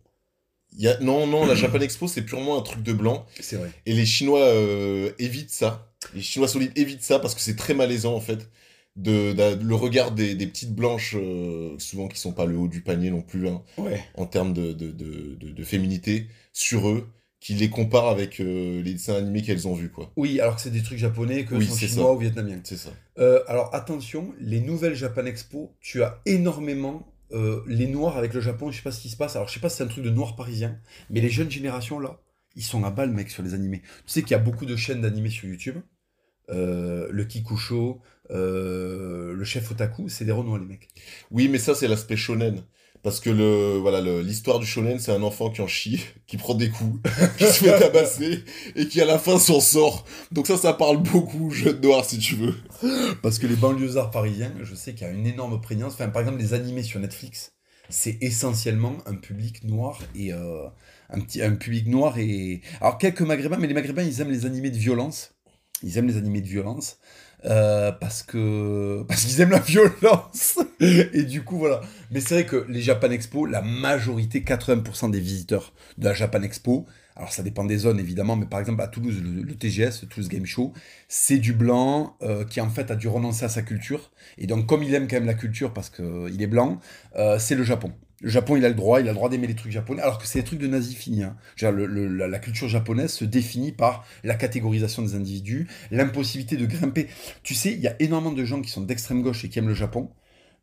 Il y a... Non, non, la (clears throat) Japan Expo, c'est purement un truc de blanc. C'est vrai. Et les Chinois euh, évitent ça. Les Chinois solides évitent ça parce que c'est très malaisant, en fait. De, de- le regard des, des petites blanches, euh, souvent qui sont pas le haut du panier non plus, hein, Ouais. en termes de, féminité, sur eux, qui les comparent avec euh, les dessins animés qu'elles ont vus, quoi. Oui, alors que c'est des trucs japonais, que Oui, sont chinois ça. ou vietnamiens. C'est ça. Alors attention, les nouvelles Japan Expo, tu as énormément euh, les noirs avec le Japon, je sais pas ce qui se passe. Alors je sais pas si c'est un truc de noir parisien, mais les jeunes générations là, ils sont à balle, mec, sur les animés. Tu sais qu'il y a beaucoup de chaînes d'animés sur YouTube. Euh, le Kikusho, euh, le chef Otaku, c'est des Renois, les mecs. Oui, mais ça, c'est l'aspect shonen. Parce que le voilà l'histoire du shonen, c'est un enfant qui en chie, (laughs) qui prend des coups, (laughs) qui se fait tabasser et qui à la fin s'en sort. Donc ça, ça parle beaucoup jeune noir si tu veux. Parce que les banlieusards parisiens, je sais qu'il y a une énorme prégnance. Enfin, par exemple, les animés sur Netflix, c'est essentiellement un public noir et euh, un un public noir et alors quelques maghrébins, mais les maghrébins ils aiment les animés de violence. Ils aiment les animés de violence. Euh, parce que (laughs) parce qu'ils aiment la violence. Et du coup voilà. Mais c'est vrai que les Japan Expo la majorité 80% des visiteurs de la Japan Expo alors ça dépend des zones évidemment mais par exemple à Toulouse le, TGS Toulouse Game Show c'est du blanc euh, qui en fait a dû renoncer à sa culture. Et donc comme il aime quand même la culture parce que il est blanc euh, c'est le Japon le Japon, il a le droit, il a le droit d'aimer les trucs japonais, alors que c'est des trucs de nazis finis. Hein. la, culture japonaise se définit par la catégorisation des individus, l'impossibilité de grimper. Tu sais, il y a énormément de gens qui sont d'extrême gauche et qui aiment le Japon.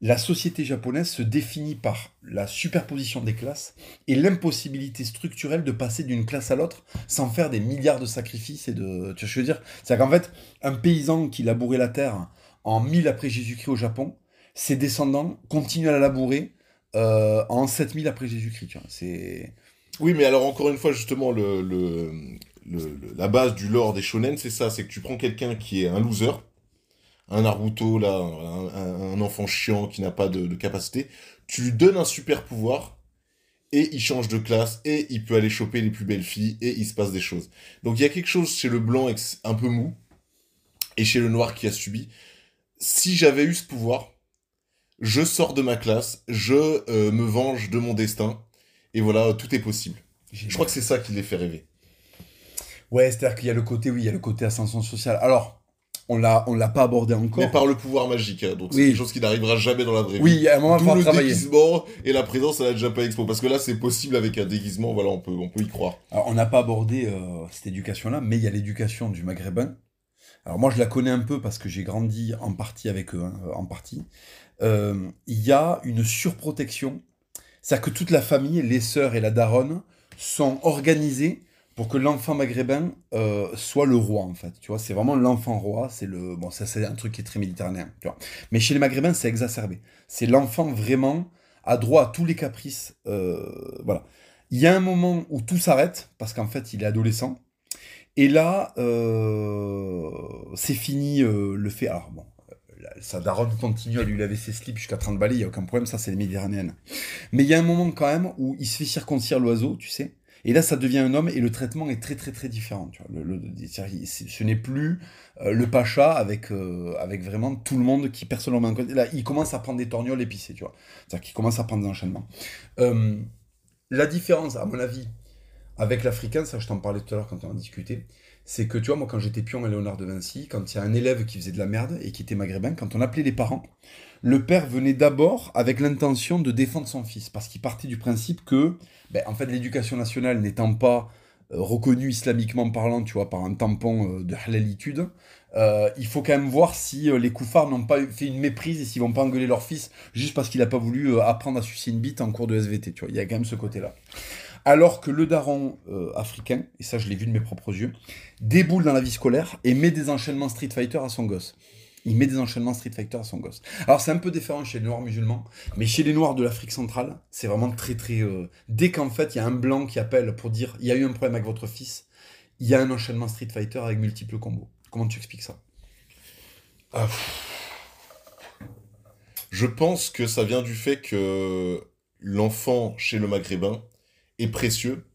La société japonaise se définit par la superposition des classes et l'impossibilité structurelle de passer d'une classe à l'autre sans faire des milliards de sacrifices et de. Tu vois ce que je veux dire? C'est-à-dire qu'en fait, un paysan qui labourait la terre en 1000 après Jésus-Christ au Japon, ses descendants continuent à la labourer euh, en 7000 après Jésus-Christ. C'est... Oui, mais alors encore une fois, justement, la base du lore des shonen, c'est ça, c'est que tu prends quelqu'un qui est un loser, un Naruto, là, un, enfant chiant qui n'a pas de, capacité, tu lui donnes un super pouvoir, et il change de classe, et il peut aller choper les plus belles filles, et il se passe des choses. Donc il y a quelque chose chez le blanc un peu mou, et chez le noir qui a subi. Si j'avais eu ce pouvoir, je sors de ma classe, je euh, me venge de mon destin, et voilà, tout est possible. Je crois que c'est ça qui les fait rêver. Ouais, c'est-à-dire qu'il y a le côté, oui, il y a le côté ascension sociale. Alors, on l'a, on l'a pas abordé encore. Mais par le pouvoir magique, hein, donc c'est quelque chose qui n'arrivera jamais dans la vraie vie. Oui, à un moment, D'où le déguisement et la présence à la Japan Expo, parce que là, c'est possible avec un déguisement. Voilà, on peut, on peut y croire. Alors, on n'a pas abordé euh, cette éducation-là, mais il y a l'éducation du maghrébin. Alors moi, je la connais un peu parce que j'ai grandi en partie avec eux, hein, en partie. Euh, il y a une surprotection. C'est-à-dire que toute la famille, les sœurs et la daronne, sont organisées pour que l'enfant maghrébin euh, soit le roi, en fait. Tu vois, c'est vraiment l'enfant roi. C'est le bon, ça c'est un truc qui est très méditerranéen. Mais chez les maghrébins, c'est exacerbé. C'est l'enfant vraiment a droit à tous les caprices. Euh, voilà. Il y a un moment où tout s'arrête parce qu'en fait, il est adolescent. Et là, c'est fini le fait. Alors bon, sa daronne continue à lui laver ses slips jusqu'à 30 balais, il n'y a aucun problème, ça c'est les méditerranéennes. Mais il y a un moment quand même où il se fait circoncire l'oiseau, tu sais, et là, ça devient un homme et le traitement est très très très différent. Tu vois. Ce n'est plus euh, le pacha avec, euh, avec vraiment tout le monde qui personnellement. Là, il commence à prendre des torgnoles épicées, tu vois. C'est-à-dire qu'il commence à prendre des enchaînements. Euh, la différence, à mon avis, avec l'africain, ça je t'en parlais tout à l'heure quand on en discutait, c'est que tu vois, moi quand j'étais pion à Léonard de Vinci, quand il y a un élève qui faisait de la merde et qui était maghrébin, quand on appelait les parents, le père venait d'abord avec l'intention de défendre son fils, parce qu'il partait du principe que, ben, en fait, l'éducation nationale n'étant pas euh, reconnue islamiquement parlant, tu vois, par un tampon euh, de halalitude, euh, il faut quand même voir si les koufars n'ont pas fait une méprise et s'ils vont pas engueuler leur fils juste parce qu'il n'a pas voulu apprendre à sucer une bite en cours de SVT, tu vois, il y a quand même ce côté-là. Alors que le daron euh, africain, et ça je l'ai vu de mes propres yeux, déboule dans la vie scolaire et met des enchaînements Street Fighter à son gosse. Il met des enchaînements Street Fighter à son gosse. Alors c'est un peu différent chez les Noirs musulmans, mais chez les Noirs de l'Afrique centrale, c'est vraiment très très... Euh, dès qu'en fait il y a un blanc qui appelle pour dire il y a eu un problème avec votre fils, il y a un enchaînement Street Fighter avec multiples combos. Comment tu expliques ça? Ah. Je pense que ça vient du fait que l'enfant chez le maghrébin est précieux.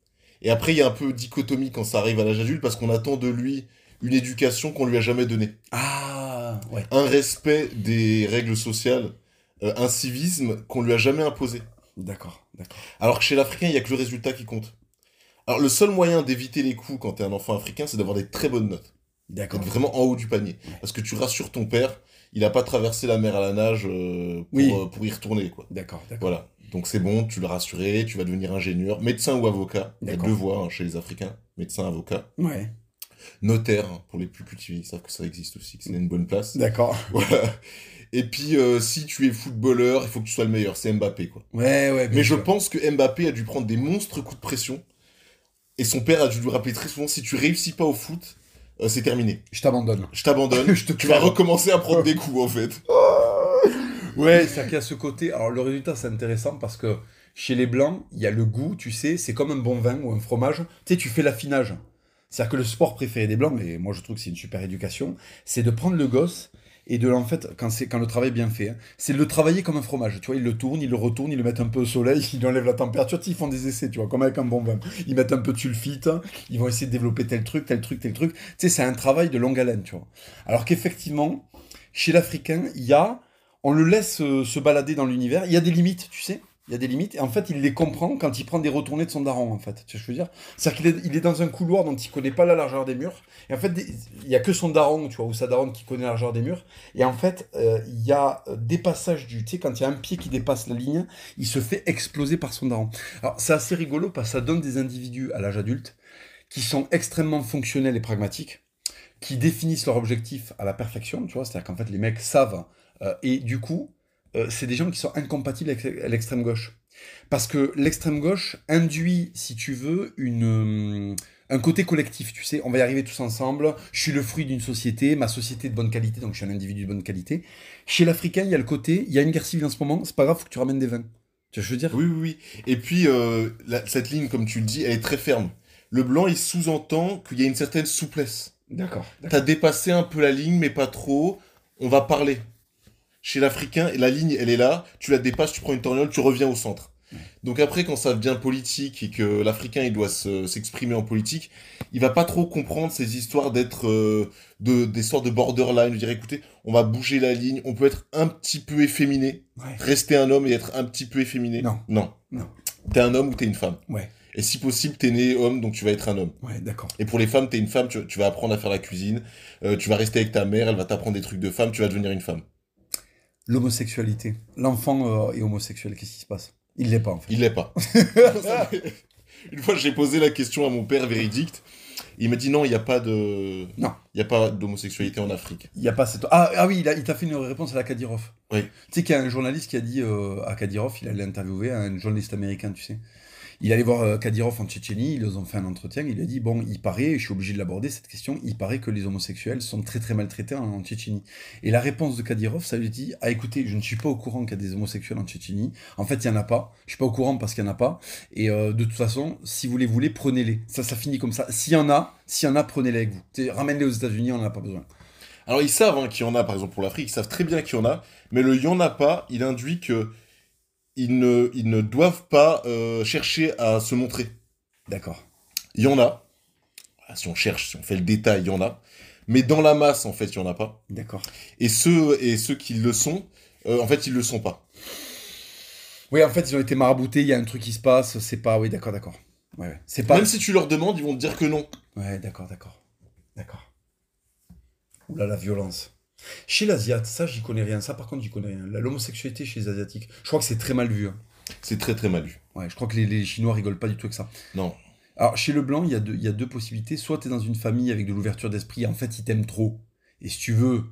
Et après, il y a un peu dichotomie quand ça arrive à l'âge adulte parce qu'on attend de lui une éducation qu'on lui a jamais donnée. Ah, ouais. Un respect des règles sociales, euh, un civisme qu'on lui a jamais imposé. D'accord, d'accord. Alors que chez l'Africain, il y a que le résultat qui compte. Alors le seul moyen d'éviter les coups quand tu es un enfant africain, c'est d'avoir des très bonnes notes. D'accord. Vraiment en haut du panier. Parce que tu rassures ton père, il n'a pas traversé la mer à la nage euh, pour, oui. Euh, pour y retourner. D'accord, d'accord. Voilà. Donc c'est bon, tu l'as rassuré, tu vas devenir ingénieur, médecin ou avocat. Il y a deux voies hein, chez les Africains, médecin, avocat. Ouais. Notaire, hein, pour les plus cultivés, ils savent que ça existe aussi, que c'est une bonne place. D'accord. (laughs) Voilà. Et puis, euh, si tu es footballeur, il faut que tu sois le meilleur. C'est Mbappé, quoi. Ouais, ouais. Mais je pense que Mbappé a dû prendre des monstres coups de pression Et son père a dû lui rappeler très souvent si tu réussis pas au foot, euh, c'est terminé. Je t'abandonne. Je t'abandonne. (laughs) Tu vas recommencer à prendre des (laughs) coups en fait. Ouais, c'est-à-dire qu'il y a ce côté. Alors, le résultat, c'est intéressant parce que chez les blancs, il y a le goût, tu sais, c'est comme un bon vin ou un fromage. Tu sais, tu fais l'affinage. C'est-à-dire que le sport préféré des blancs, et moi je trouve que c'est une super éducation, c'est de prendre le gosse et de, en fait, quand, c'est, quand le travail est bien fait, hein, c'est de le travailler comme un fromage. Tu vois, ils le tournent, ils le retournent, ils le mettent un peu au soleil, (laughs) ils enlèvent la température. Ils font des essais, tu vois, comme avec un bon vin. Ils mettent un peu de sulfite, ils vont essayer de développer tel truc, tel truc, tel truc. Tu sais, c'est un travail de longue haleine, tu vois. Alors qu'effectivement, chez l'Africain, il y a, on le laisse euh, se balader dans l'univers, il y a des limites, tu sais. Il y a des limites, et en fait, il les comprend quand il prend des retournées de son daron, en fait. Tu vois ce que je veux dire? C'est-à-dire qu'il est, dans un couloir dont il connaît pas la largeur des murs, et en fait, il y a que son daron, tu vois, ou sa daronne qui connaît la largeur des murs, et en fait, euh, il y a euh, des passages du... Tu sais, quand il y a un pied qui dépasse la ligne, il se fait exploser par son daron. Alors, c'est assez rigolo, parce que ça donne des individus à l'âge adulte qui sont extrêmement fonctionnels et pragmatiques, qui définissent leur objectif à la perfection, tu vois, c'est-à-dire qu'en fait, les mecs savent, et du coup, euh, c'est des gens qui sont incompatibles avec l'extrême gauche. Parce que l'extrême gauche induit, si tu veux, une, euh, un côté collectif. Tu sais, on va y arriver tous ensemble. Je suis le fruit d'une société, ma société est de bonne qualité, donc je suis un individu de bonne qualité. Chez l'Africain, il y a le côté, il y a une guerre civile en ce moment, c'est pas grave, faut que tu ramènes des vins. Tu vois ce que je veux dire? Oui, oui, oui. Et puis, euh, la- cette ligne, comme tu le dis, elle est très ferme. Le blanc, il sous-entend qu'il y a une certaine souplesse. D'accord. T'as dépassé un peu la ligne, mais pas trop. On va parler. Chez l'Africain, la ligne, elle est là. Tu la dépasses, tu prends une torgnole, tu reviens au centre. Donc après, quand ça devient politique et que l'Africain, il doit se- s'exprimer en politique, il va pas trop comprendre ces histoires d'être euh, de, des sortes de borderline. Je dirais, écoutez, on va bouger la ligne. On peut être un petit peu efféminé, Ouais. rester un homme et être un petit peu efféminé. Non. Non. Non. T'es un homme ou t'es une femme. Ouais. Et si possible, t'es né homme, donc tu vas être un homme. Ouais, d'accord. Et pour les femmes, t'es une femme, tu, tu vas apprendre à faire la cuisine, euh, tu vas rester avec ta mère, elle va t'apprendre des trucs de femme, tu vas devenir une femme. L'homosexualité. L'enfant euh, est homosexuel, qu'est-ce qui se passe? Il l'est pas, en fait. Il l'est pas. (laughs) (laughs) une fois, j'ai posé la question à mon père véridique. Il m'a dit non, il n'y a pas de. Non. Il n'y a pas d'homosexualité en Afrique. Il y a pas cette... Ah, ah oui, il a- il t'a fait une réponse à la Kadyrov. Oui. Tu sais qu'il y a un journaliste qui a dit euh, à Kadyrov, il allait interviewer un journaliste américain, tu sais. Il allait voir euh, Kadyrov en Tchétchénie, ils ont fait un entretien, il a dit, bon, il paraît, je suis obligé de l'aborder cette question, il paraît que les homosexuels sont très très maltraités en, Tchétchénie. Et la réponse de Kadyrov, ça lui dit, ah écoutez, je ne suis pas au courant qu'il y a des homosexuels en Tchétchénie, en fait il n'y en a pas, je suis pas au courant parce qu'il n'y en a pas, et euh, de toute façon, si vous les voulez, prenez-les. Ça, ça finit comme ça. S'il y en a, s'il y en a, prenez-les avec vous. Ramène-les aux États-Unis, on n'en a pas besoin. Alors ils savent hein, qu'il y en a, par exemple pour l'Afrique, ils savent très bien qu'il y en a, mais le y en a pas, il induit que ils ne, ils ne doivent pas euh, chercher à se montrer. D'accord. Il y en a. Si on cherche, si on fait le détail, il y en a. Mais dans la masse, en fait, il y en a pas. D'accord. Et ceux, et ceux qui le sont, euh, en fait, ils le sont pas. Oui, en fait, ils ont été maraboutés, il y a un truc qui se passe, c'est pas... Oui, d'accord, d'accord. Ouais, ouais. C'est pas... Même si tu leur demandes, ils vont te dire que non. Ouais, d'accord, d'accord. D'accord. Oula, la violence. Chez l'Asiate, ça, j'y connais rien. Ça, par contre, j'y connais rien. L'homosexualité chez les Asiatiques, je crois que c'est très mal vu. hein. C'est très très mal vu. Ouais, je crois que les, les Chinois rigolent pas du tout avec ça. Non. Alors, chez le blanc, il y, a deux- il y a deux possibilités. Soit tu es dans une famille avec de l'ouverture d'esprit, en fait, ils t'aiment trop. Et si tu veux,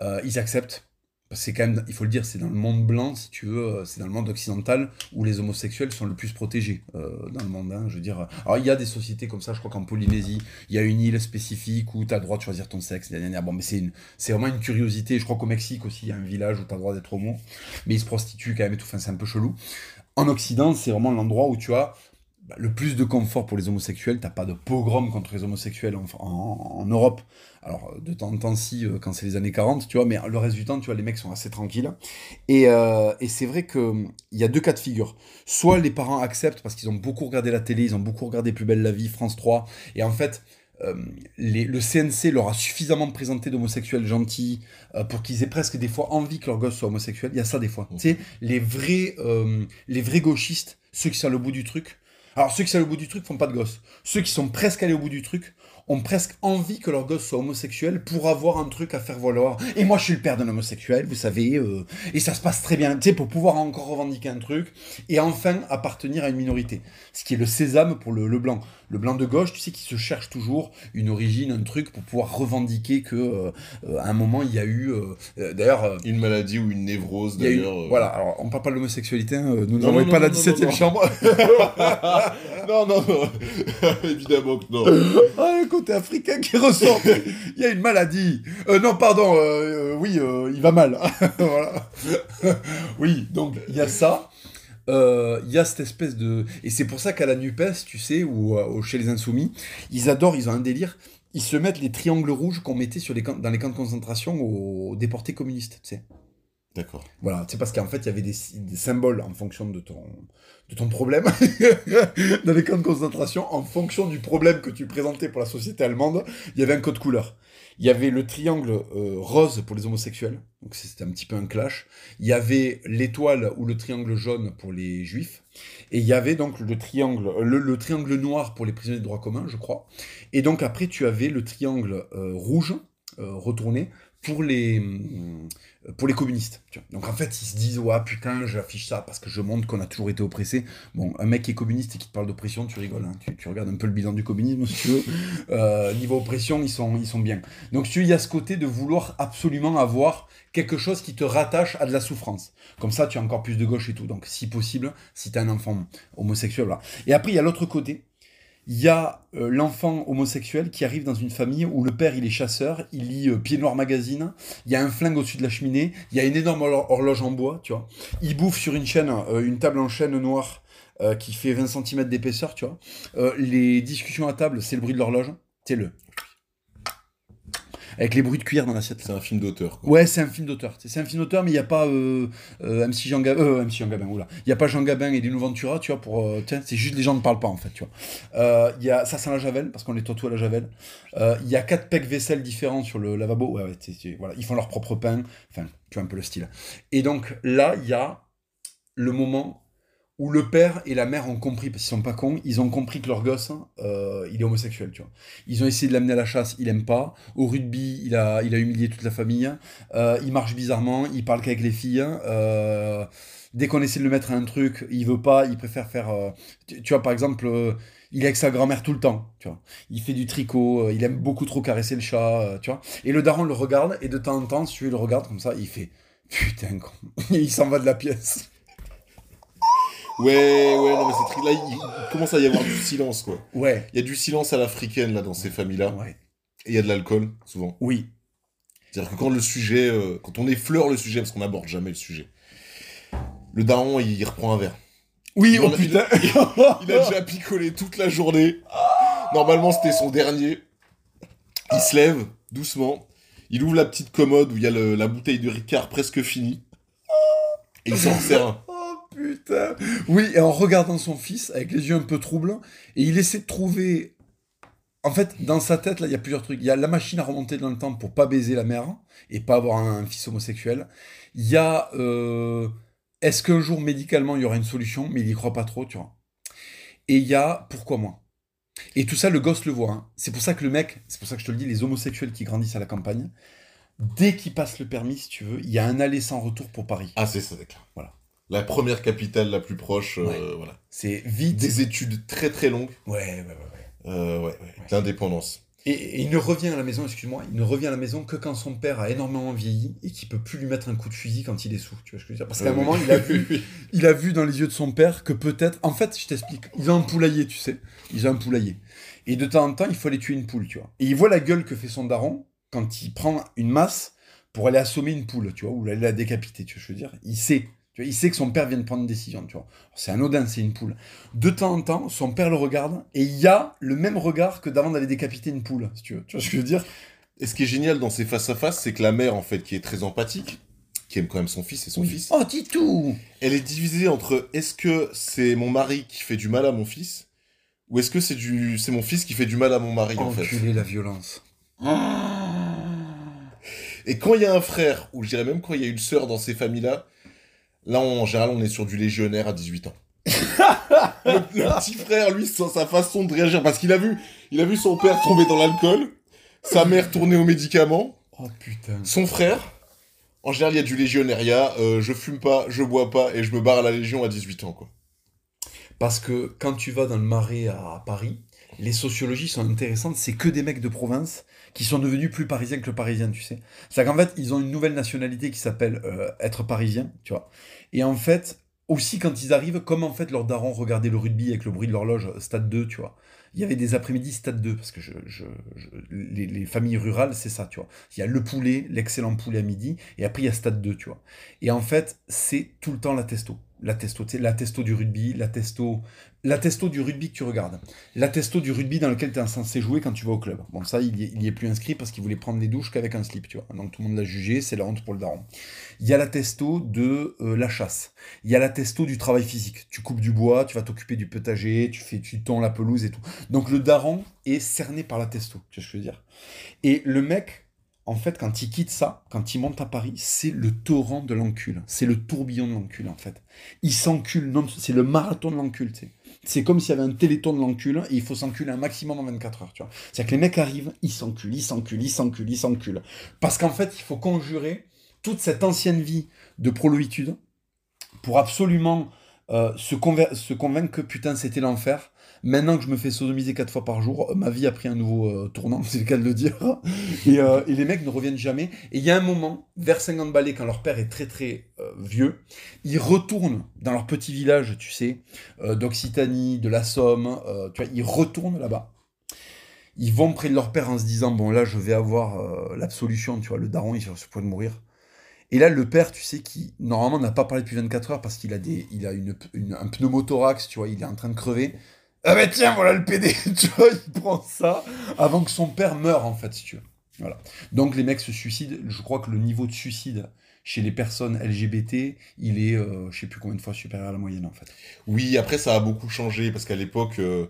euh, ils acceptent. C'est quand même, il faut le dire, c'est dans le monde blanc, si tu veux, euh, c'est dans le monde occidental où les homosexuels sont le plus protégés euh, dans le monde. hein, je veux dire. Il y a des sociétés comme ça, je crois qu'en Polynésie, il y a une île spécifique où tu as le droit de choisir ton sexe. Bon, mais c'est une- c'est vraiment une curiosité. Je crois qu'au Mexique aussi, il y a un village où tu as le droit d'être homo. Mais ils se prostituent quand même et tout. Enfin, c'est un peu chelou. En Occident, c'est vraiment l'endroit où tu as le plus de confort pour les homosexuels. T'as pas de pogrom contre les homosexuels en, en- en Europe. Alors, de temps en temps, si, euh, quand c'est les années 40, tu vois, mais le reste du temps, tu vois, les mecs sont assez tranquilles. Et, euh, et c'est vrai qu'il y a deux cas de figure. Soit les parents acceptent parce qu'ils ont beaucoup regardé la télé, ils ont beaucoup regardé Plus belle la vie, France 3, et en fait, euh, les- le CNC leur a suffisamment présenté d'homosexuels gentils euh, pour qu'ils aient presque des fois envie que leur gosse soit homosexuel. Il y a ça des fois. Tu sais, les vrais, euh, les vrais gauchistes, ceux qui sont au bout du truc. Alors ceux qui sont allés au bout du truc font pas de gosses. Ceux qui sont presque allés au bout du truc ont presque envie que leur gosse soit homosexuel pour avoir un truc à faire valoir. Et moi je suis le père d'un homosexuel, vous savez, euh, et ça se passe très bien, tu sais, pour pouvoir encore revendiquer un truc et enfin appartenir à une minorité. Ce qui est le sésame pour le blanc. Le blanc de gauche, tu sais, qui se cherche toujours une origine, un truc pour pouvoir revendiquer que euh, euh, à un moment il y a eu. euh, D'ailleurs. Une maladie ou une névrose eu- d'ailleurs. Voilà, alors on parle pas de l'homosexualité, hein, nous n'avons pas non, la non, 17 e chambre. (laughs) non, non, non. (laughs) Évidemment que non. (laughs) Ah, le côté africain qui ressort. Il y a une maladie. Euh, non, pardon. oui, il va mal. voilà. oui, donc il y a ça. Euh, Il y a cette espèce de... Et c'est pour ça qu'à la NUPES, tu sais, ou, euh, ou chez les Insoumis, ils adorent, ils ont un délire. Ils se mettent les triangles rouges qu'on mettait sur les camps, dans les camps de concentration aux déportés communistes, tu sais. D'accord. Voilà, c'est parce qu'en fait, il y avait des, des symboles en fonction de ton, de ton problème (laughs) dans les camps de concentration, en fonction du problème que tu présentais pour la société allemande, il y avait un code couleur. Il y avait le triangle euh, rose pour les homosexuels, donc c'était un petit peu un clash. Il y avait l'étoile ou le triangle jaune pour les juifs. Et il y avait donc le triangle, le, le triangle noir pour les prisonniers de droit commun, je crois. Et donc après, tu avais le triangle euh, rouge, euh, retourné, pour les, hum, pour les communistes. Donc en fait, ils se disent, ouais, putain, j'affiche ça parce que je montre qu'on a toujours été oppressé. Bon, un mec qui est communiste et qui te parle d'oppression, tu rigoles. hein. Tu, regardes un peu le bilan du communisme, si tu veux. Euh, niveau oppression, ils sont, ils sont bien. Donc tu il y a ce côté de vouloir absolument avoir quelque chose qui te rattache à de la souffrance. Comme ça, tu as encore plus de gauche et tout. Donc si possible, si tu as un enfant homosexuel, voilà. Et après, il y a l'autre côté il y a euh, l'enfant homosexuel qui arrive dans une famille où le père il est chasseur, il lit euh, Pied Noir Magazine, il y a un flingue au-dessus de la cheminée, il y a une énorme horlo- horloge en bois, tu vois. Il bouffe sur une chaîne, euh, une table en chaîne noire qui fait 20 cm d'épaisseur, tu vois. Les discussions à table, c'est le bruit de l'horloge, c'est le. Avec les bruits de cuillère dans l'assiette. C'est un film d'auteur. Ouais, c'est un film d'auteur. C'est un film d'auteur, mais il n'y a pas euh, euh, MC Jean Gabin. Euh, MC Jean Gabin, oula. Il n'y a pas Jean Gabin et Lino Ventura, tu vois, pour. euh, tiens, c'est juste les gens ne parlent pas, en fait, tu vois. Euh, Il y a, ça, c'est la Javel, parce qu'on les tatoue à la Javel. Euh, Il y a quatre pecs vaisselle différents sur le lavabo. Ouais, ouais, voilà. Ils font leur propre pain. Enfin, tu vois un peu le style. Et donc, là, il y a le moment où le père et la mère ont compris, parce qu'ils sont pas cons, ils ont compris que leur gosse, euh, il est homosexuel, tu vois. Ils ont essayé de l'amener à la chasse, il aime pas. Au rugby, il a, il a humilié toute la famille. Euh, il marche bizarrement, il parle qu'avec les filles. Euh, dès qu'on essaie de le mettre à un truc, il veut pas, il préfère faire. tu, tu vois, par exemple, il est avec sa grand-mère tout le temps, tu vois. Il fait du tricot, il aime beaucoup trop caresser le chat, tu vois. Et le daron le regarde, et de temps en temps, si tu le regardes comme ça, il fait Putain, con. (laughs) il s'en va de la pièce. Ouais, ouais, non, mais c'est Là, il, il commence à y avoir du silence, quoi. Ouais. Il y a du silence à l'africaine, là, dans ces familles-là. Ouais. Et il y a de l'alcool, souvent. Oui. C'est-à-dire que quand le sujet, euh, quand on effleure le sujet, parce qu'on n'aborde jamais le sujet, le daron, il reprend un verre. Oui, Il oh putain. (laughs) Il a déjà picolé toute la journée. Normalement, c'était son dernier. Il se lève, doucement. Il ouvre la petite commode où il y a le- la bouteille de Ricard presque finie. Et il s'en sert un. Putain Oui, et en regardant son fils, avec les yeux un peu troubles, et il essaie de trouver... En fait, dans sa tête, là, il y a plusieurs trucs. Il y a la machine à remonter dans le temps pour pas baiser la mère et pas avoir un, fils homosexuel. Il y a... euh, Est-ce qu'un jour, médicalement, il y aura une solution? Mais il y croit pas trop, tu vois. Et il y a... Pourquoi moi? Et tout ça, le gosse le voit. hein. C'est pour ça que le mec, c'est pour ça que je te le dis, les homosexuels qui grandissent à la campagne, dès qu'ils passent le permis, si tu veux, il y a un aller sans retour pour Paris. Ah, c'est ça, d'accord. Voilà. La première capitale la plus proche, euh, voilà. C'est vite. Des études très très longues. Ouais, ouais, ouais. ouais. Euh, ouais, ouais. L'indépendance. Et, et il ne revient à la maison, excuse-moi, il ne revient à la maison que quand son père a énormément vieilli et qu'il peut plus lui mettre un coup de fusil quand il est sous. Tu vois ce que je veux dire? Parce qu'à un Euh, moment, il a vu, (laughs) il a vu dans les yeux de son père que peut-être, en fait, je t'explique, ils ont un poulailler, tu sais, ils ont un poulailler. Et de temps en temps, il faut aller tuer une poule, tu vois. Et il voit la gueule que fait son daron quand il prend une masse pour aller assommer une poule, tu vois, ou aller la décapiter, tu vois ce que je veux dire? Il sait. Tu vois, il sait que son père vient de prendre une décision, tu vois. C'est anodin, c'est une poule. De temps en temps, son père le regarde et il y a le même regard que d'avant d'aller décapiter une poule, si tu veux. Tu vois ce que je veux dire? Et ce qui est génial dans ces face-à-face, c'est que la mère, en fait, qui est très empathique, qui aime quand même son fils et son fils, Oh, Titou elle est divisée entre est-ce que c'est mon mari qui fait du mal à mon fils ou est-ce que c'est du c'est mon fils qui fait du mal à mon mari en fait. Enculé la violence. Et quand il y a un frère ou je dirais même quand il y a une sœur dans ces familles-là, là en général on est sur du légionnaire à 18 ans. (laughs) le, le petit frère lui sans sa façon de réagir parce qu'il a vu il a vu son père tomber dans l'alcool, sa mère tourner aux médicaments, Oh putain. son frère en général il y a du légionnairiat, euh, je fume pas, je bois pas et je me barre à la légion à 18 ans quoi. Parce que quand tu vas dans le marais à Paris, les sociologies sont intéressantes, c'est que des mecs de province qui sont devenus plus parisiens que le parisien, tu sais. C'est qu'en fait, ils ont une nouvelle nationalité qui s'appelle euh, être parisien, tu vois. Et en fait, aussi quand ils arrivent, comme en fait leur daron regardait le rugby avec le bruit de l'horloge, stade 2, tu vois. Il y avait des après-midi stade 2, parce que les, familles rurales, c'est ça, tu vois. Il y a le poulet, l'excellent poulet à midi, et après il y a stade 2, tu vois. Et en fait, c'est tout le temps la testo la testo, la testo du rugby, la testo, la testo du rugby que tu regardes, la testo du rugby dans lequel tu es censé jouer quand tu vas au club. Bon, ça, il y, est, plus inscrit parce qu'il voulait prendre des douches qu'avec un slip, tu vois. Donc tout le monde l'a jugé, c'est la honte pour le daron. Il y a la testo de euh, la chasse. Il y a la testo du travail physique. Tu coupes du bois, tu vas t'occuper du potager, tu fais, tu tons la pelouse et tout. Donc le daron est cerné par la testo, tu vois ce que je veux dire. Et le mec, en fait, quand il quitte ça, quand il monte à Paris, c'est le torrent de l'encul. C'est le tourbillon de l'encul, en fait. Il s'encule, c'est le marathon de l'encul. C'est comme s'il y avait un téléthon de l'encul et il faut s'enculer un maximum en 24 heures. C'est-à-dire que les mecs arrivent, ils s'enculent, ils s'enculent, ils s'enculent, ils s'enculent. Parce qu'en fait, il faut conjurer toute cette ancienne vie de proloïtude pour absolument euh, se convaincre que putain, c'était l'enfer Maintenant que je me fais sodomiser quatre fois par jour, ma vie a pris un nouveau euh, tournant, (laughs) c'est le cas de le dire. Euh, et, les mecs ne reviennent jamais. Et il y a un moment, vers 50 balais, quand leur père est très très euh, vieux, ils retournent dans leur petit village, tu sais, d'Occitanie, de la Somme, tu vois, ils retournent là-bas. Ils vont près de leur père en se disant, bon là je vais avoir l'absolution, tu vois, le daron il est sur ce point de mourir. Et là, le père, tu sais, qui normalement n'a pas parlé depuis 24 heures parce qu'il a, des, il a une, un pneumothorax, tu vois, il est en train de crever. Ah bah tiens, voilà le PD, (laughs) tu vois, il prend ça avant que son père meure, en fait, si tu veux. Voilà. Donc les mecs se suicident. Je crois que le niveau de suicide chez les personnes LGBT, il est, euh, je sais plus combien de fois supérieur à la moyenne, en fait. Oui, après, ça a beaucoup changé, parce qu'à l'époque, euh,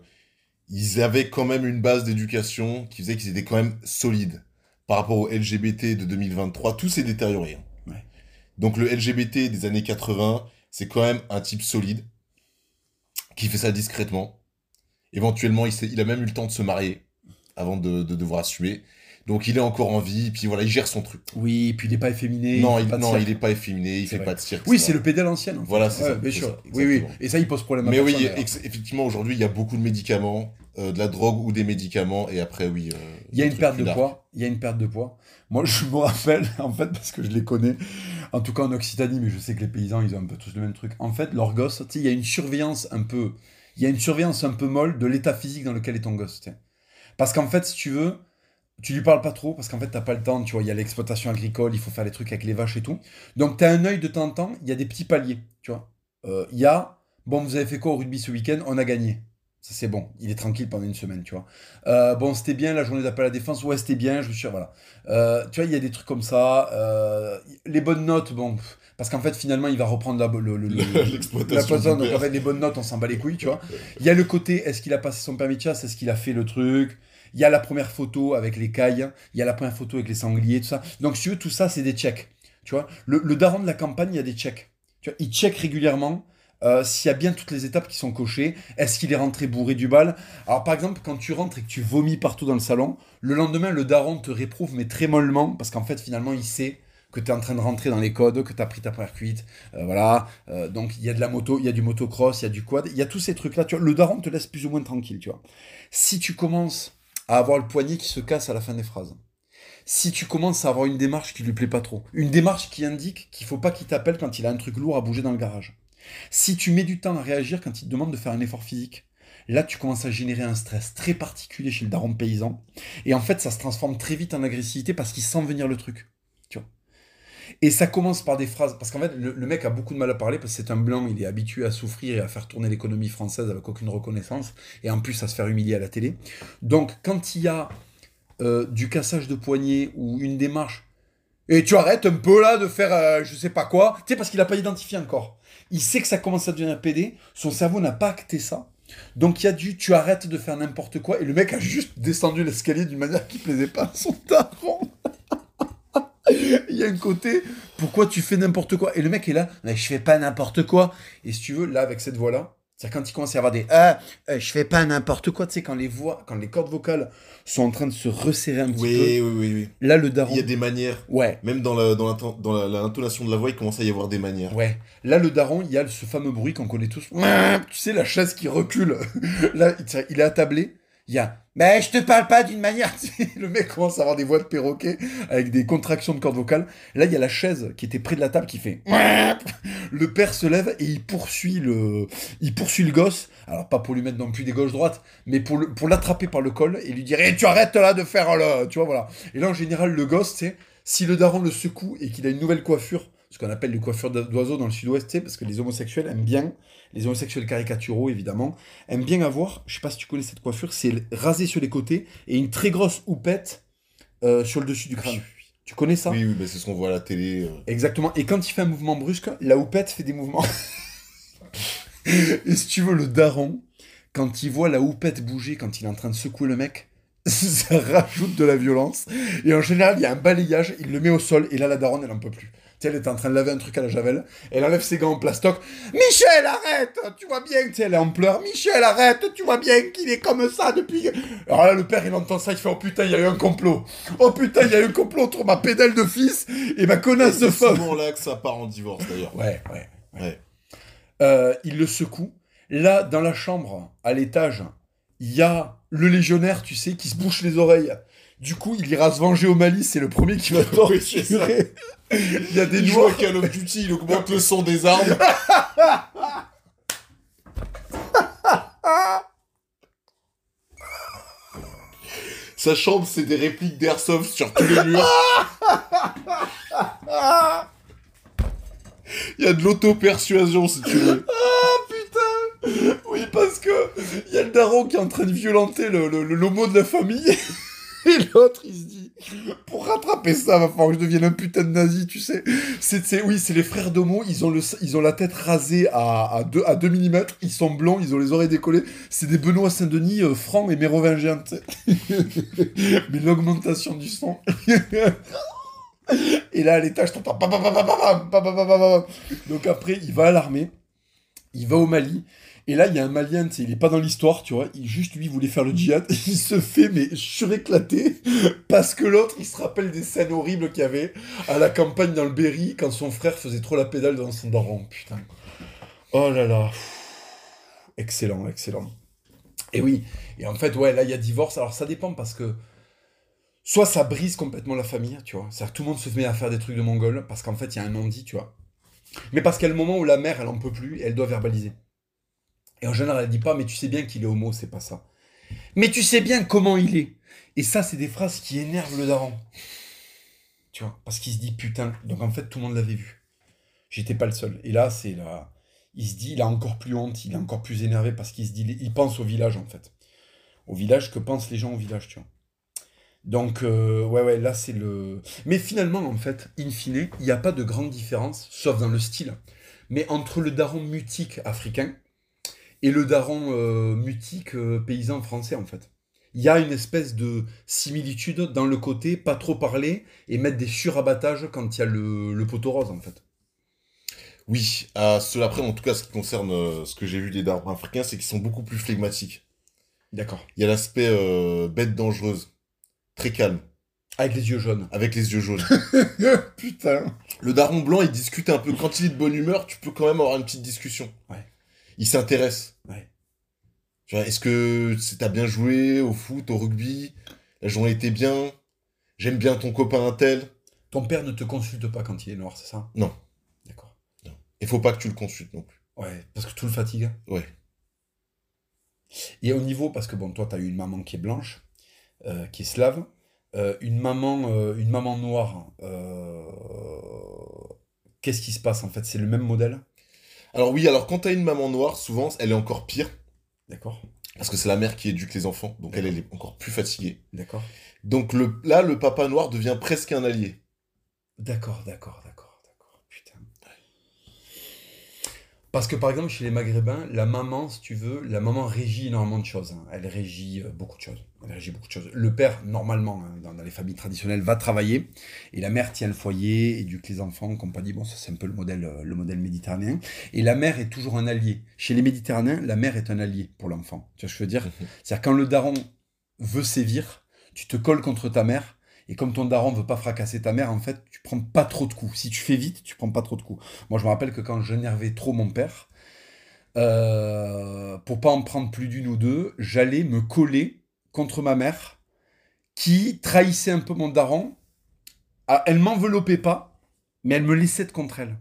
ils avaient quand même une base d'éducation qui faisait qu'ils étaient quand même solides. Par rapport au LGBT de 2023, tout s'est détérioré. Hein. Ouais. Donc le LGBT des années 80, c'est quand même un type solide, qui fait ça discrètement, Éventuellement, il, a même eu le temps de se marier avant de, devoir assumer. Donc il est encore en vie, puis voilà, il gère son truc. Oui, puis il n'est pas efféminé. Non, il, non, il est pas efféminé, il fait pas de cirque. Oui, c'est le PD à l'ancienne. Voilà, c'est ça. Bien sûr. oui, oui. Et ça, il pose problème. À Mais oui, effectivement, aujourd'hui, il y a beaucoup de médicaments, euh, de la drogue ou des médicaments, et après, oui. Euh, il y a une perte de poids. Il y a une perte de poids. Moi, je me rappelle, (laughs) en fait, parce que je les connais, en tout cas en Occitanie, mais je sais que les paysans, ils ont un peu tous le même truc. En fait, leur gosse, il y a une surveillance un peu il y a une surveillance un peu molle de l'état physique dans lequel est ton gosse. Parce qu'en fait, si tu veux, tu lui parles pas trop parce qu'en fait, t'as pas le temps. Tu vois, il y a l'exploitation agricole, il faut faire les trucs avec les vaches et tout. Donc, tu as un œil de temps en temps, il y a des petits paliers. Tu vois, euh, il y a, bon, vous avez fait quoi au rugby ce week-end? On a gagné. C'est bon. Il est tranquille pendant une semaine, tu vois. Euh, bon, c'était bien la journée d'appel à la défense. Ouais, c'était bien, je me suis. Voilà. Euh, tu vois, il y a des trucs comme ça. les bonnes notes, bon. Parce qu'en fait, finalement, il va reprendre la, le, (laughs) l'exploitation. donc, en fait, les bonnes notes, on s'en bat les couilles, tu vois. Il y a le côté, est-ce qu'il a passé son permis de chasse? Est-ce qu'il a fait le truc? Il y a la première photo avec les cailles. Il y a la première photo avec les sangliers, tout ça. Donc, si tu veux, tout ça, c'est des checks. Tu vois, le, daron de la campagne, il y a des checks. Tu vois, il check régulièrement. Euh, s'il y a bien toutes les étapes qui sont cochées, est-ce qu'il est rentré bourré du bal? Alors par exemple, quand tu rentres et que tu vomis partout dans le salon, le lendemain, le daron te réprouve, mais très mollement, parce qu'en fait, finalement, il sait que tu es en train de rentrer dans les codes, que tu as pris ta première cuite, euh, voilà. Euh, donc il y a de la moto, il y a du motocross, il y a du quad, il y a tous ces trucs-là. Le daron te laisse plus ou moins tranquille, tu vois. Si tu commences à avoir le poignet qui se casse à la fin des phrases, si tu commences à avoir une démarche qui lui plaît pas trop, une démarche qui indique qu'il faut pas qu'il t'appelle quand il a un truc lourd à bouger dans le garage, si tu mets du temps à réagir quand il te demande de faire un effort physique, là tu commences à générer un stress très particulier chez le daron paysan, et en fait ça se transforme très vite en agressivité parce qu'il sent venir le truc. Et ça commence par des phrases, parce qu'en fait, le, mec a beaucoup de mal à parler, parce que c'est un blanc, il est habitué à souffrir et à faire tourner l'économie française avec aucune reconnaissance, et en plus à se faire humilier à la télé. Donc, quand il y a euh, du cassage de poignet ou une démarche, et tu arrêtes un peu là de faire euh, je sais pas quoi, tu sais, parce qu'il n'a pas identifié encore. Il sait que ça commence à devenir PD, son cerveau n'a pas acté ça. Donc il y a du tu arrêtes de faire n'importe quoi, et le mec a juste descendu l'escalier d'une manière qui plaisait pas à son daron. (laughs) Il y a un côté, pourquoi tu fais n'importe quoi? Et le mec est là, mais je fais pas n'importe quoi. Et si tu veux, là, avec cette voix-là, c'est quand il commence à y avoir des ah, euh, je fais pas n'importe quoi, tu sais, quand les voix, quand les cordes vocales sont en train de se resserrer un petit peu. Oui, oui, oui. Là, le daron. Il y a des manières. Ouais. Même dans l'intonation dans la, dans de la voix, il commence à y avoir des manières. Ouais. Là, le daron, il y a ce fameux bruit qu'on connaît tous. Tu sais, la chaise qui recule. (laughs) Là, il est attablé il y a mais je te parle pas d'une manière. (laughs) le mec commence à avoir des voix de perroquet avec des contractions de cordes vocales. Là, il y a la chaise qui était près de la table qui fait. (laughs) Le père se lève et il poursuit le, il poursuit le gosse. Alors pas pour lui mettre non plus des gauches droites, mais pour le, pour l'attraper par le col et lui dire eh, tu arrêtes là de faire le, tu vois voilà. Et là en général le gosse, si le daron le secoue et qu'il a une nouvelle coiffure, ce qu'on appelle les coiffures d'oiseaux dans le sud-ouest, parce que les homosexuels aiment bien les homosexuels caricaturaux évidemment, aiment bien avoir, je sais pas si tu connais cette coiffure, c'est rasé sur les côtés et une très grosse houppette euh, sur le dessus du crâne. Tu connais ça? Oui, oui, c'est ce qu'on voit à la télé. Euh. Exactement. Et quand il fait un mouvement brusque, la houppette fait des mouvements. (laughs) et si tu veux, le daron, quand il voit la houppette bouger, quand il est en train de secouer le mec, (laughs) ça rajoute de la violence. Et en général, il y a un balayage, il le met au sol, et là, la daronne, elle en peut plus elle est en train de laver un truc à la javel. Elle enlève ses gants en plastoc. Michel, arrête Tu vois bien que elle est en pleurs. Michel, arrête Tu vois bien qu'il est comme ça depuis. Alors là, le père, il entend ça, il fait Oh putain, il y a eu un complot. Oh putain, il y a eu un complot entre ma pédale de fils et ma connasse de femme. C'est là que ça part en divorce d'ailleurs. Ouais, ouais. ouais. Euh, il le secoue. Là, dans la chambre, à l'étage, il y a le légionnaire, tu sais, qui se bouche les oreilles. Du coup, il ira se venger au Mali, c'est le premier qui va (laughs) torturer. Il y a des noirs. Il Call of Duty, il augmente le son des armes. Sa chambre, c'est des répliques d'airsoft sur tous les murs. Il y a de l'auto-persuasion, si tu veux. Ah, putain Oui, parce que il y a le daron qui est en train de violenter le, le, l'homo de la famille. (laughs) Et l'autre, il se dit, pour rattraper ça, va falloir que je devienne un putain de nazi, tu sais. C'est, oui, c'est les frères d'Homo, ils ont, le, ils ont la tête rasée à, à 2, à 2 mm, ils sont blancs, ils ont les oreilles décollées. C'est des Benoît Saint-Denis euh, francs et mérovingiens. Mais l'augmentation du son. et là, à l'étage, t'entends... Donc après, il va à l'armée, il va au Mali, et là, il y a un Malien, il est pas dans l'histoire, tu vois. Il, juste, lui, voulait faire le djihad. (laughs) Il se fait, mais suréclater. (laughs) Parce que l'autre, il se rappelle des scènes horribles qu'il y avait à la campagne dans le Berry quand son frère faisait trop la pédale dans son daron. Putain. Oh là là. Excellent, excellent. Et oui. Et en fait, ouais, là, il y a divorce. Alors, ça dépend parce que. Soit ça brise complètement la famille, tu vois. C'est-à-dire que tout le monde se met à faire des trucs de mongol parce qu'en fait, il y a un non-dit, tu vois. Mais parce qu'il y a le moment où la mère, elle en peut plus et elle doit verbaliser. Et en général, elle dit pas, mais tu sais bien qu'il est homo, c'est pas ça. Mais tu sais bien comment il est. Et ça, c'est des phrases qui énervent le daron. Tu vois, parce qu'il se dit putain. Donc en fait, tout le monde l'avait vu. J'étais pas le seul. Et là, c'est là. Il se dit, il a encore plus honte, il est encore plus énervé parce qu'il se dit, il pense au village en fait. Au village, que pensent les gens au village, tu vois. Donc, euh, ouais, ouais, là, c'est le. Mais finalement, en fait, in fine, il n'y a pas de grande différence, sauf dans le style. Mais entre le daron mutique africain, et le daron euh, mutique euh, paysan français, en fait. Il y a une espèce de similitude dans le côté pas trop parler et mettre des surabattages quand il y a le, le poteau rose, en fait. Oui, à cela après, en tout cas, ce qui concerne euh, ce que j'ai vu des darons africains, c'est qu'ils sont beaucoup plus flegmatiques. D'accord. Il y a l'aspect bête dangereuse, très calme. Avec les yeux jaunes. Avec les yeux jaunes. (laughs) Putain. Le daron blanc, il discute un peu. Quand il est de bonne humeur, tu peux quand même avoir une petite discussion. Ouais. Il s'intéresse. Est-ce que t'as bien joué au foot, au rugby? La journée était bien? J'aime bien ton copain un tel? Ton père ne te consulte pas quand il est noir, c'est ça? Non. D'accord. Il faut pas que tu le consultes non plus. Ouais, parce que tout le fatigue. Ouais. Et au niveau, parce que bon, toi, t'as eu une maman qui est blanche, euh, qui est slave, euh, une maman, euh, une maman noire. Qu'est-ce qui se passe en fait? C'est le même modèle? Alors oui, alors quand t'as une maman noire, souvent, elle est encore pire. D'accord. Parce que c'est la mère qui éduque les enfants, donc elle, elle est encore plus fatiguée. D'accord. Donc le, là, le papa noir devient presque un allié. D'accord, d'accord, d'accord, d'accord. Putain. Parce que par exemple, chez les Maghrébins, la maman, si tu veux, la maman régit énormément de choses. Hein. Elle régit euh, beaucoup de choses beaucoup de choses. Le père, normalement, hein, dans, les familles traditionnelles, va travailler et la mère tient le foyer, éduque les enfants, compagnie. Bon, ça c'est un peu le modèle, euh, le modèle méditerranéen. Et la mère est toujours un allié. Chez les Méditerranéens, la mère est un allié pour l'enfant. Tu vois ce que je veux dire? Mhm. C'est-à-dire quand le daron veut sévir, tu te colles contre ta mère. Et comme ton daron veut pas fracasser ta mère, en fait, tu prends pas trop de coups. Si tu fais vite, tu prends pas trop de coups. Moi, je me rappelle que quand j'énervais trop mon père, euh, pour pas en prendre plus d'une ou deux, j'allais me coller contre ma mère, qui trahissait un peu mon daron. Ah, elle m'enveloppait pas, mais elle me laissait de contre elle.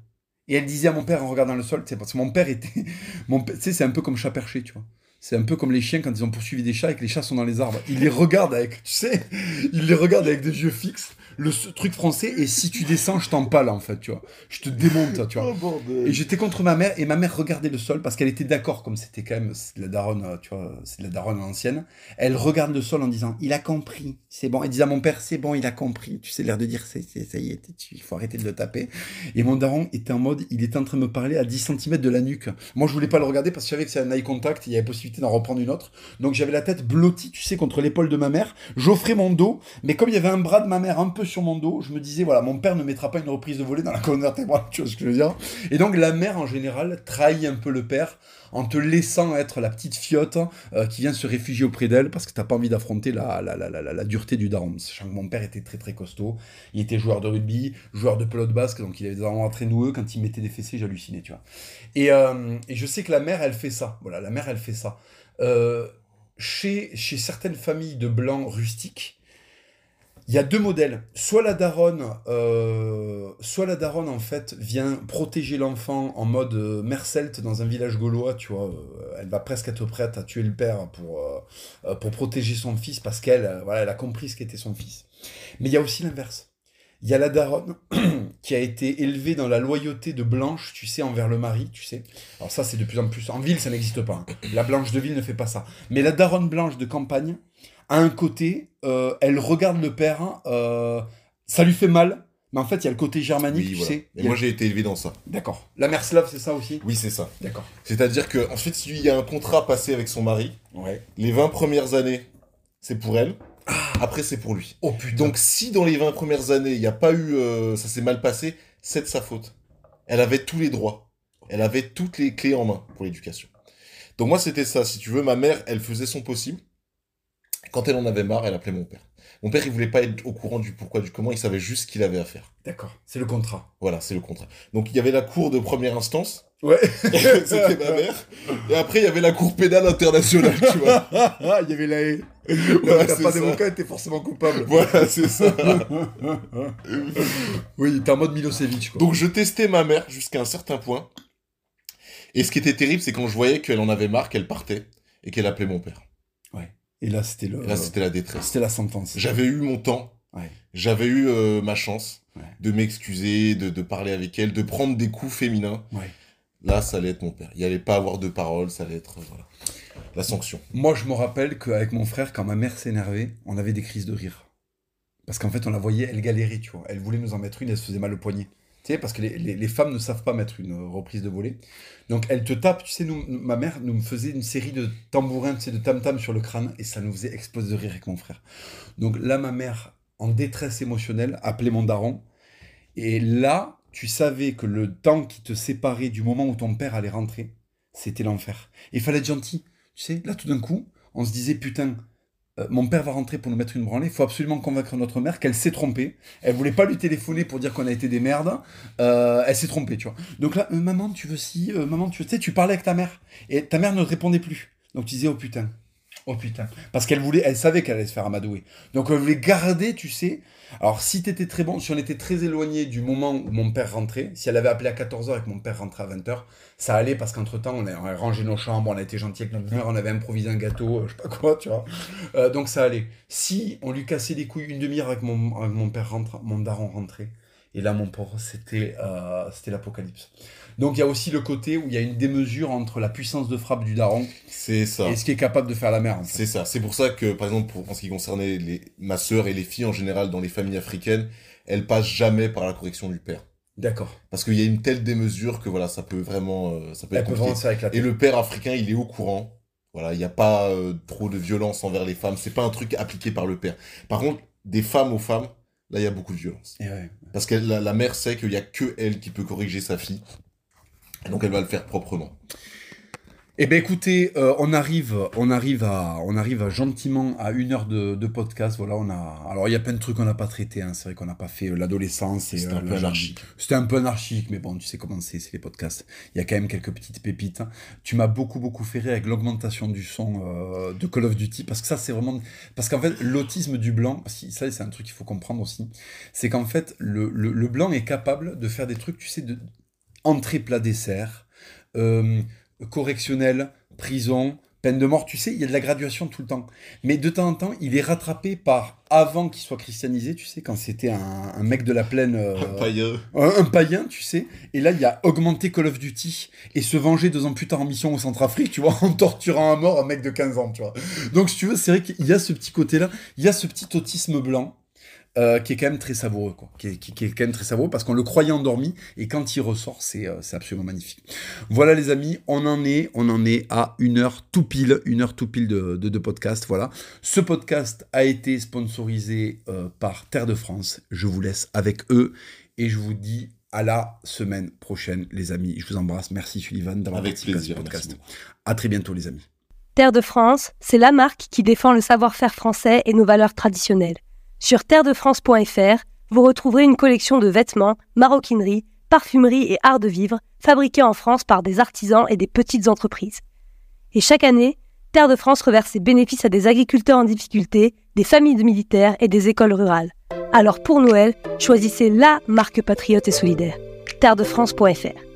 Et elle disait à mon père en regardant le sol, c'est parce que mon père était, (laughs) mon, c'est un peu comme chat perché, tu vois. C'est un peu comme les chiens quand ils ont poursuivi des chats et que les chats sont dans les arbres. Ils les regardent avec, tu sais, ils les regardent avec des yeux fixes le truc français et si tu descends, je t'empale en fait, tu vois. Je te démonte, tu vois. (laughs) Oh, et j'étais contre ma mère et ma mère regardait le sol parce qu'elle était d'accord, comme c'était quand même de la daronne, euh, tu vois, c'est de la daronne ancienne. Elle regarde le sol en disant, il a compris, c'est bon. Elle disait à mon père, c'est bon, il a compris. Tu sais, l'air de dire, c'est, ça y est, il faut arrêter de le taper. Et mon daron était en mode, il était en train de me parler à 10 cm de la nuque. Moi, je voulais pas le regarder parce que je savais que c'est un eye contact, il y avait possibilité d'en reprendre une autre. Donc j'avais la tête blottie, tu sais, contre l'épaule de ma mère. J'offrais mon dos, mais comme il y avait un bras de ma mère un peu sur mon dos, je me disais, voilà, mon père ne mettra pas une reprise de volée dans la colonne vertébrale, (laughs) tu vois ce que je veux dire Et donc la mère, en général, trahit un peu le père en te laissant être la petite fiotte euh, qui vient se réfugier auprès d'elle parce que t'as pas envie d'affronter la, la, la, la, dureté du daron. Sachant que mon père était très très costaud, il était joueur de rugby, joueur de pelote basque, donc il avait des armes très noueux, quand il mettait des fessées, j'hallucinais, tu vois. Et, euh, et, je sais que la mère, elle fait ça, voilà, la mère, elle fait ça. Euh, chez, chez certaines familles de blancs rustiques, il y a deux modèles. Soit la daronne, euh, soit la daronne en fait vient protéger l'enfant en mode euh, mère celte dans un village gaulois, tu vois. Euh, elle va presque être prête à tuer le père pour, pour protéger son fils parce qu'elle voilà, elle a compris ce qu'était son fils. Mais il y a aussi l'inverse. Il y a la daronne (clears throat) qui a été élevée dans la loyauté de Blanche, tu sais, envers le mari, tu sais. Alors ça, c'est de plus en plus... En ville, ça n'existe pas. Hein. La Blanche de ville ne fait pas ça. Mais la daronne Blanche de campagne, à un côté, euh, elle regarde le père, euh, ça lui fait mal, mais en fait, il y a le côté germanique, tu sais. Et moi, j'ai été élevé dans ça. D'accord. La mère slave, c'est ça aussi? Oui, c'est ça. D'accord. C'est-à-dire que, ensuite, il y a un contrat passé avec son mari. Ouais. Les 20 premières années, c'est pour elle. Ah. Après, c'est pour lui. Oh putain. Donc, si dans les 20 premières années, il n'y a pas eu. Euh, ça s'est mal passé, c'est de sa faute. Elle avait tous les droits. Elle avait toutes les clés en main pour l'éducation. Donc, moi, c'était ça. Si tu veux, ma mère, elle faisait son possible. Quand elle en avait marre, elle appelait mon père. Mon père, il voulait pas être au courant du pourquoi, du comment, il savait juste ce qu'il avait à faire. D'accord, c'est le contrat. Voilà, c'est le contrat. Donc il y avait la cour de première instance. Ouais. (laughs) C'était ma mère. Et après, il y avait la cour pénale internationale, tu vois. (laughs) il y avait la haie. Voilà, T'as pas d'avocat, t'es forcément coupable. Voilà, c'est ça. (laughs) oui, t'es en mode Milosevic, quoi. Donc je testais ma mère jusqu'à un certain point. Et ce qui était terrible, c'est quand je voyais qu'elle en avait marre, qu'elle partait et qu'elle appelait mon père. Et là, c'était le. là, c'était la détresse. C'était la sentence. J'avais eu mon temps. J'avais eu euh, ma chance de m'excuser, de, parler avec elle, de prendre des coups féminins. Là, ça allait être mon père. Il n'y allait pas avoir de parole, ça allait être voilà, la sanction. Moi, je me rappelle qu'avec mon frère, quand ma mère s'énervait, on avait des crises de rire. Parce qu'en fait, on la voyait, elle galérait, tu vois. Elle voulait nous en mettre une, elle se faisait mal au poignet. Parce que les, femmes ne savent pas mettre une reprise de volée. Donc elle te tape, tu sais, nous, ma mère nous faisait une série de tambourins, tu sais, de tam-tam sur le crâne, et ça nous faisait exploser de rire avec mon frère. Donc là, ma mère, en détresse émotionnelle, appelait mon daron. Et là, tu savais que le temps qui te séparait du moment où ton père allait rentrer, c'était l'enfer. Il fallait être gentil. Tu sais, là, tout d'un coup, on se disait, putain, euh, mon père va rentrer pour nous mettre une branlée, il faut absolument convaincre notre mère qu'elle s'est trompée. Elle voulait pas lui téléphoner pour dire qu'on a été des merdes. Euh, elle s'est trompée, tu vois. Donc là, euh, maman, tu veux si, maman, tu veux, tu sais, tu parlais avec ta mère et ta mère ne répondait plus. Donc tu disais, oh putain, oh putain, parce qu'elle voulait, elle savait qu'elle allait se faire amadouer. Donc elle voulait garder, tu sais, alors, si t'étais très bon, si on était très éloigné du moment où mon père rentrait, si elle avait appelé à 14h et que mon père rentrait à 20h, ça allait parce qu'entre-temps, on a rangé nos chambres, on a été gentil avec notre mère, on avait improvisé un gâteau, euh, je sais pas quoi, tu vois. Euh, donc ça allait. Si on lui cassait les couilles une demi-heure avec mon, mon père rentre, mon daron rentrait, et là, mon pauvre, c'était euh, c'était l'apocalypse. Donc il y a aussi le côté où il y a une démesure entre la puissance de frappe du daron c'est ça. et ce qui est capable de faire la mère. C'est ça. C'est pour ça que, par exemple, pour, en ce qui concernait les, ma sœur et les filles en général dans les familles africaines, elles passent jamais par la correction du père. D'accord. Parce qu'il y a une telle démesure que voilà, ça peut vraiment, euh, ça peut être compliqué. Et le père africain, il est au courant. Voilà, il n'y a pas euh, trop de violence envers les femmes. C'est pas un truc appliqué par le père. Par contre, des femmes aux femmes, là, il y a beaucoup de violence. Parce que la, la mère sait qu'il y a que elle qui peut corriger sa fille. Donc elle va le faire proprement. Eh ben écoutez, euh, on arrive, on arrive à, on arrive à gentiment à une heure de, de podcast. Voilà, on a. Alors il y a plein de trucs qu'on n'a pas traités. Hein. C'est vrai qu'on n'a pas fait euh, l'adolescence. C'était euh, un peu anarchique. C'était un peu anarchique, mais bon, tu sais comment c'est, c'est les podcasts. Il y a quand même quelques petites pépites. hein. Tu m'as beaucoup beaucoup fait rire avec l'augmentation du son euh, de Call of Duty, parce que ça c'est vraiment, parce qu'en fait l'autisme du blanc, si ça c'est un truc qu'il faut comprendre aussi, c'est qu'en fait le, le, le blanc est capable de faire des trucs, tu sais, de entrée plat dessert. Euh, correctionnel, prison, peine de mort, tu sais, il y a de la graduation tout le temps. Mais de temps en temps, il est rattrapé par, avant qu'il soit christianisé, tu sais, quand c'était un, un mec de la plaine, euh, un, un païen, tu sais, et là, il y a augmenté Call of Duty et se venger deux ans plus tard en mission au Centrafrique, tu vois, (laughs) en torturant à mort un mec de 15 ans, tu vois. Donc, si tu veux, c'est vrai qu'il y a ce petit côté-là, il y a ce petit autisme blanc. Euh, qui est quand même très savoureux, quoi. Qui est, qui- qui est quand même très savoureux parce qu'on le croyait endormi et quand il ressort, c'est euh, c'est absolument magnifique. Voilà les amis, on en est, on en est à une heure tout pile, une heure tout pile de, de, de podcast. Voilà. Ce podcast a été sponsorisé euh, par Terre de France. Je vous laisse avec eux et je vous dis à la semaine prochaine, les amis. Je vous embrasse. Merci Sullivan d'avoir Avec participé à ce plaisir. podcast. À très bientôt, les amis. Terre de France, c'est la marque qui défend le savoir-faire français et nos valeurs traditionnelles. Sur terredefrance.fr, vous retrouverez une collection de vêtements, maroquinerie, parfumerie et art de vivre fabriqués en France par des artisans et des petites entreprises. Et chaque année, Terre de France reverse ses bénéfices à des agriculteurs en difficulté, des familles de militaires et des écoles rurales. Alors pour Noël, choisissez la marque patriote et solidaire. terredefrance.fr.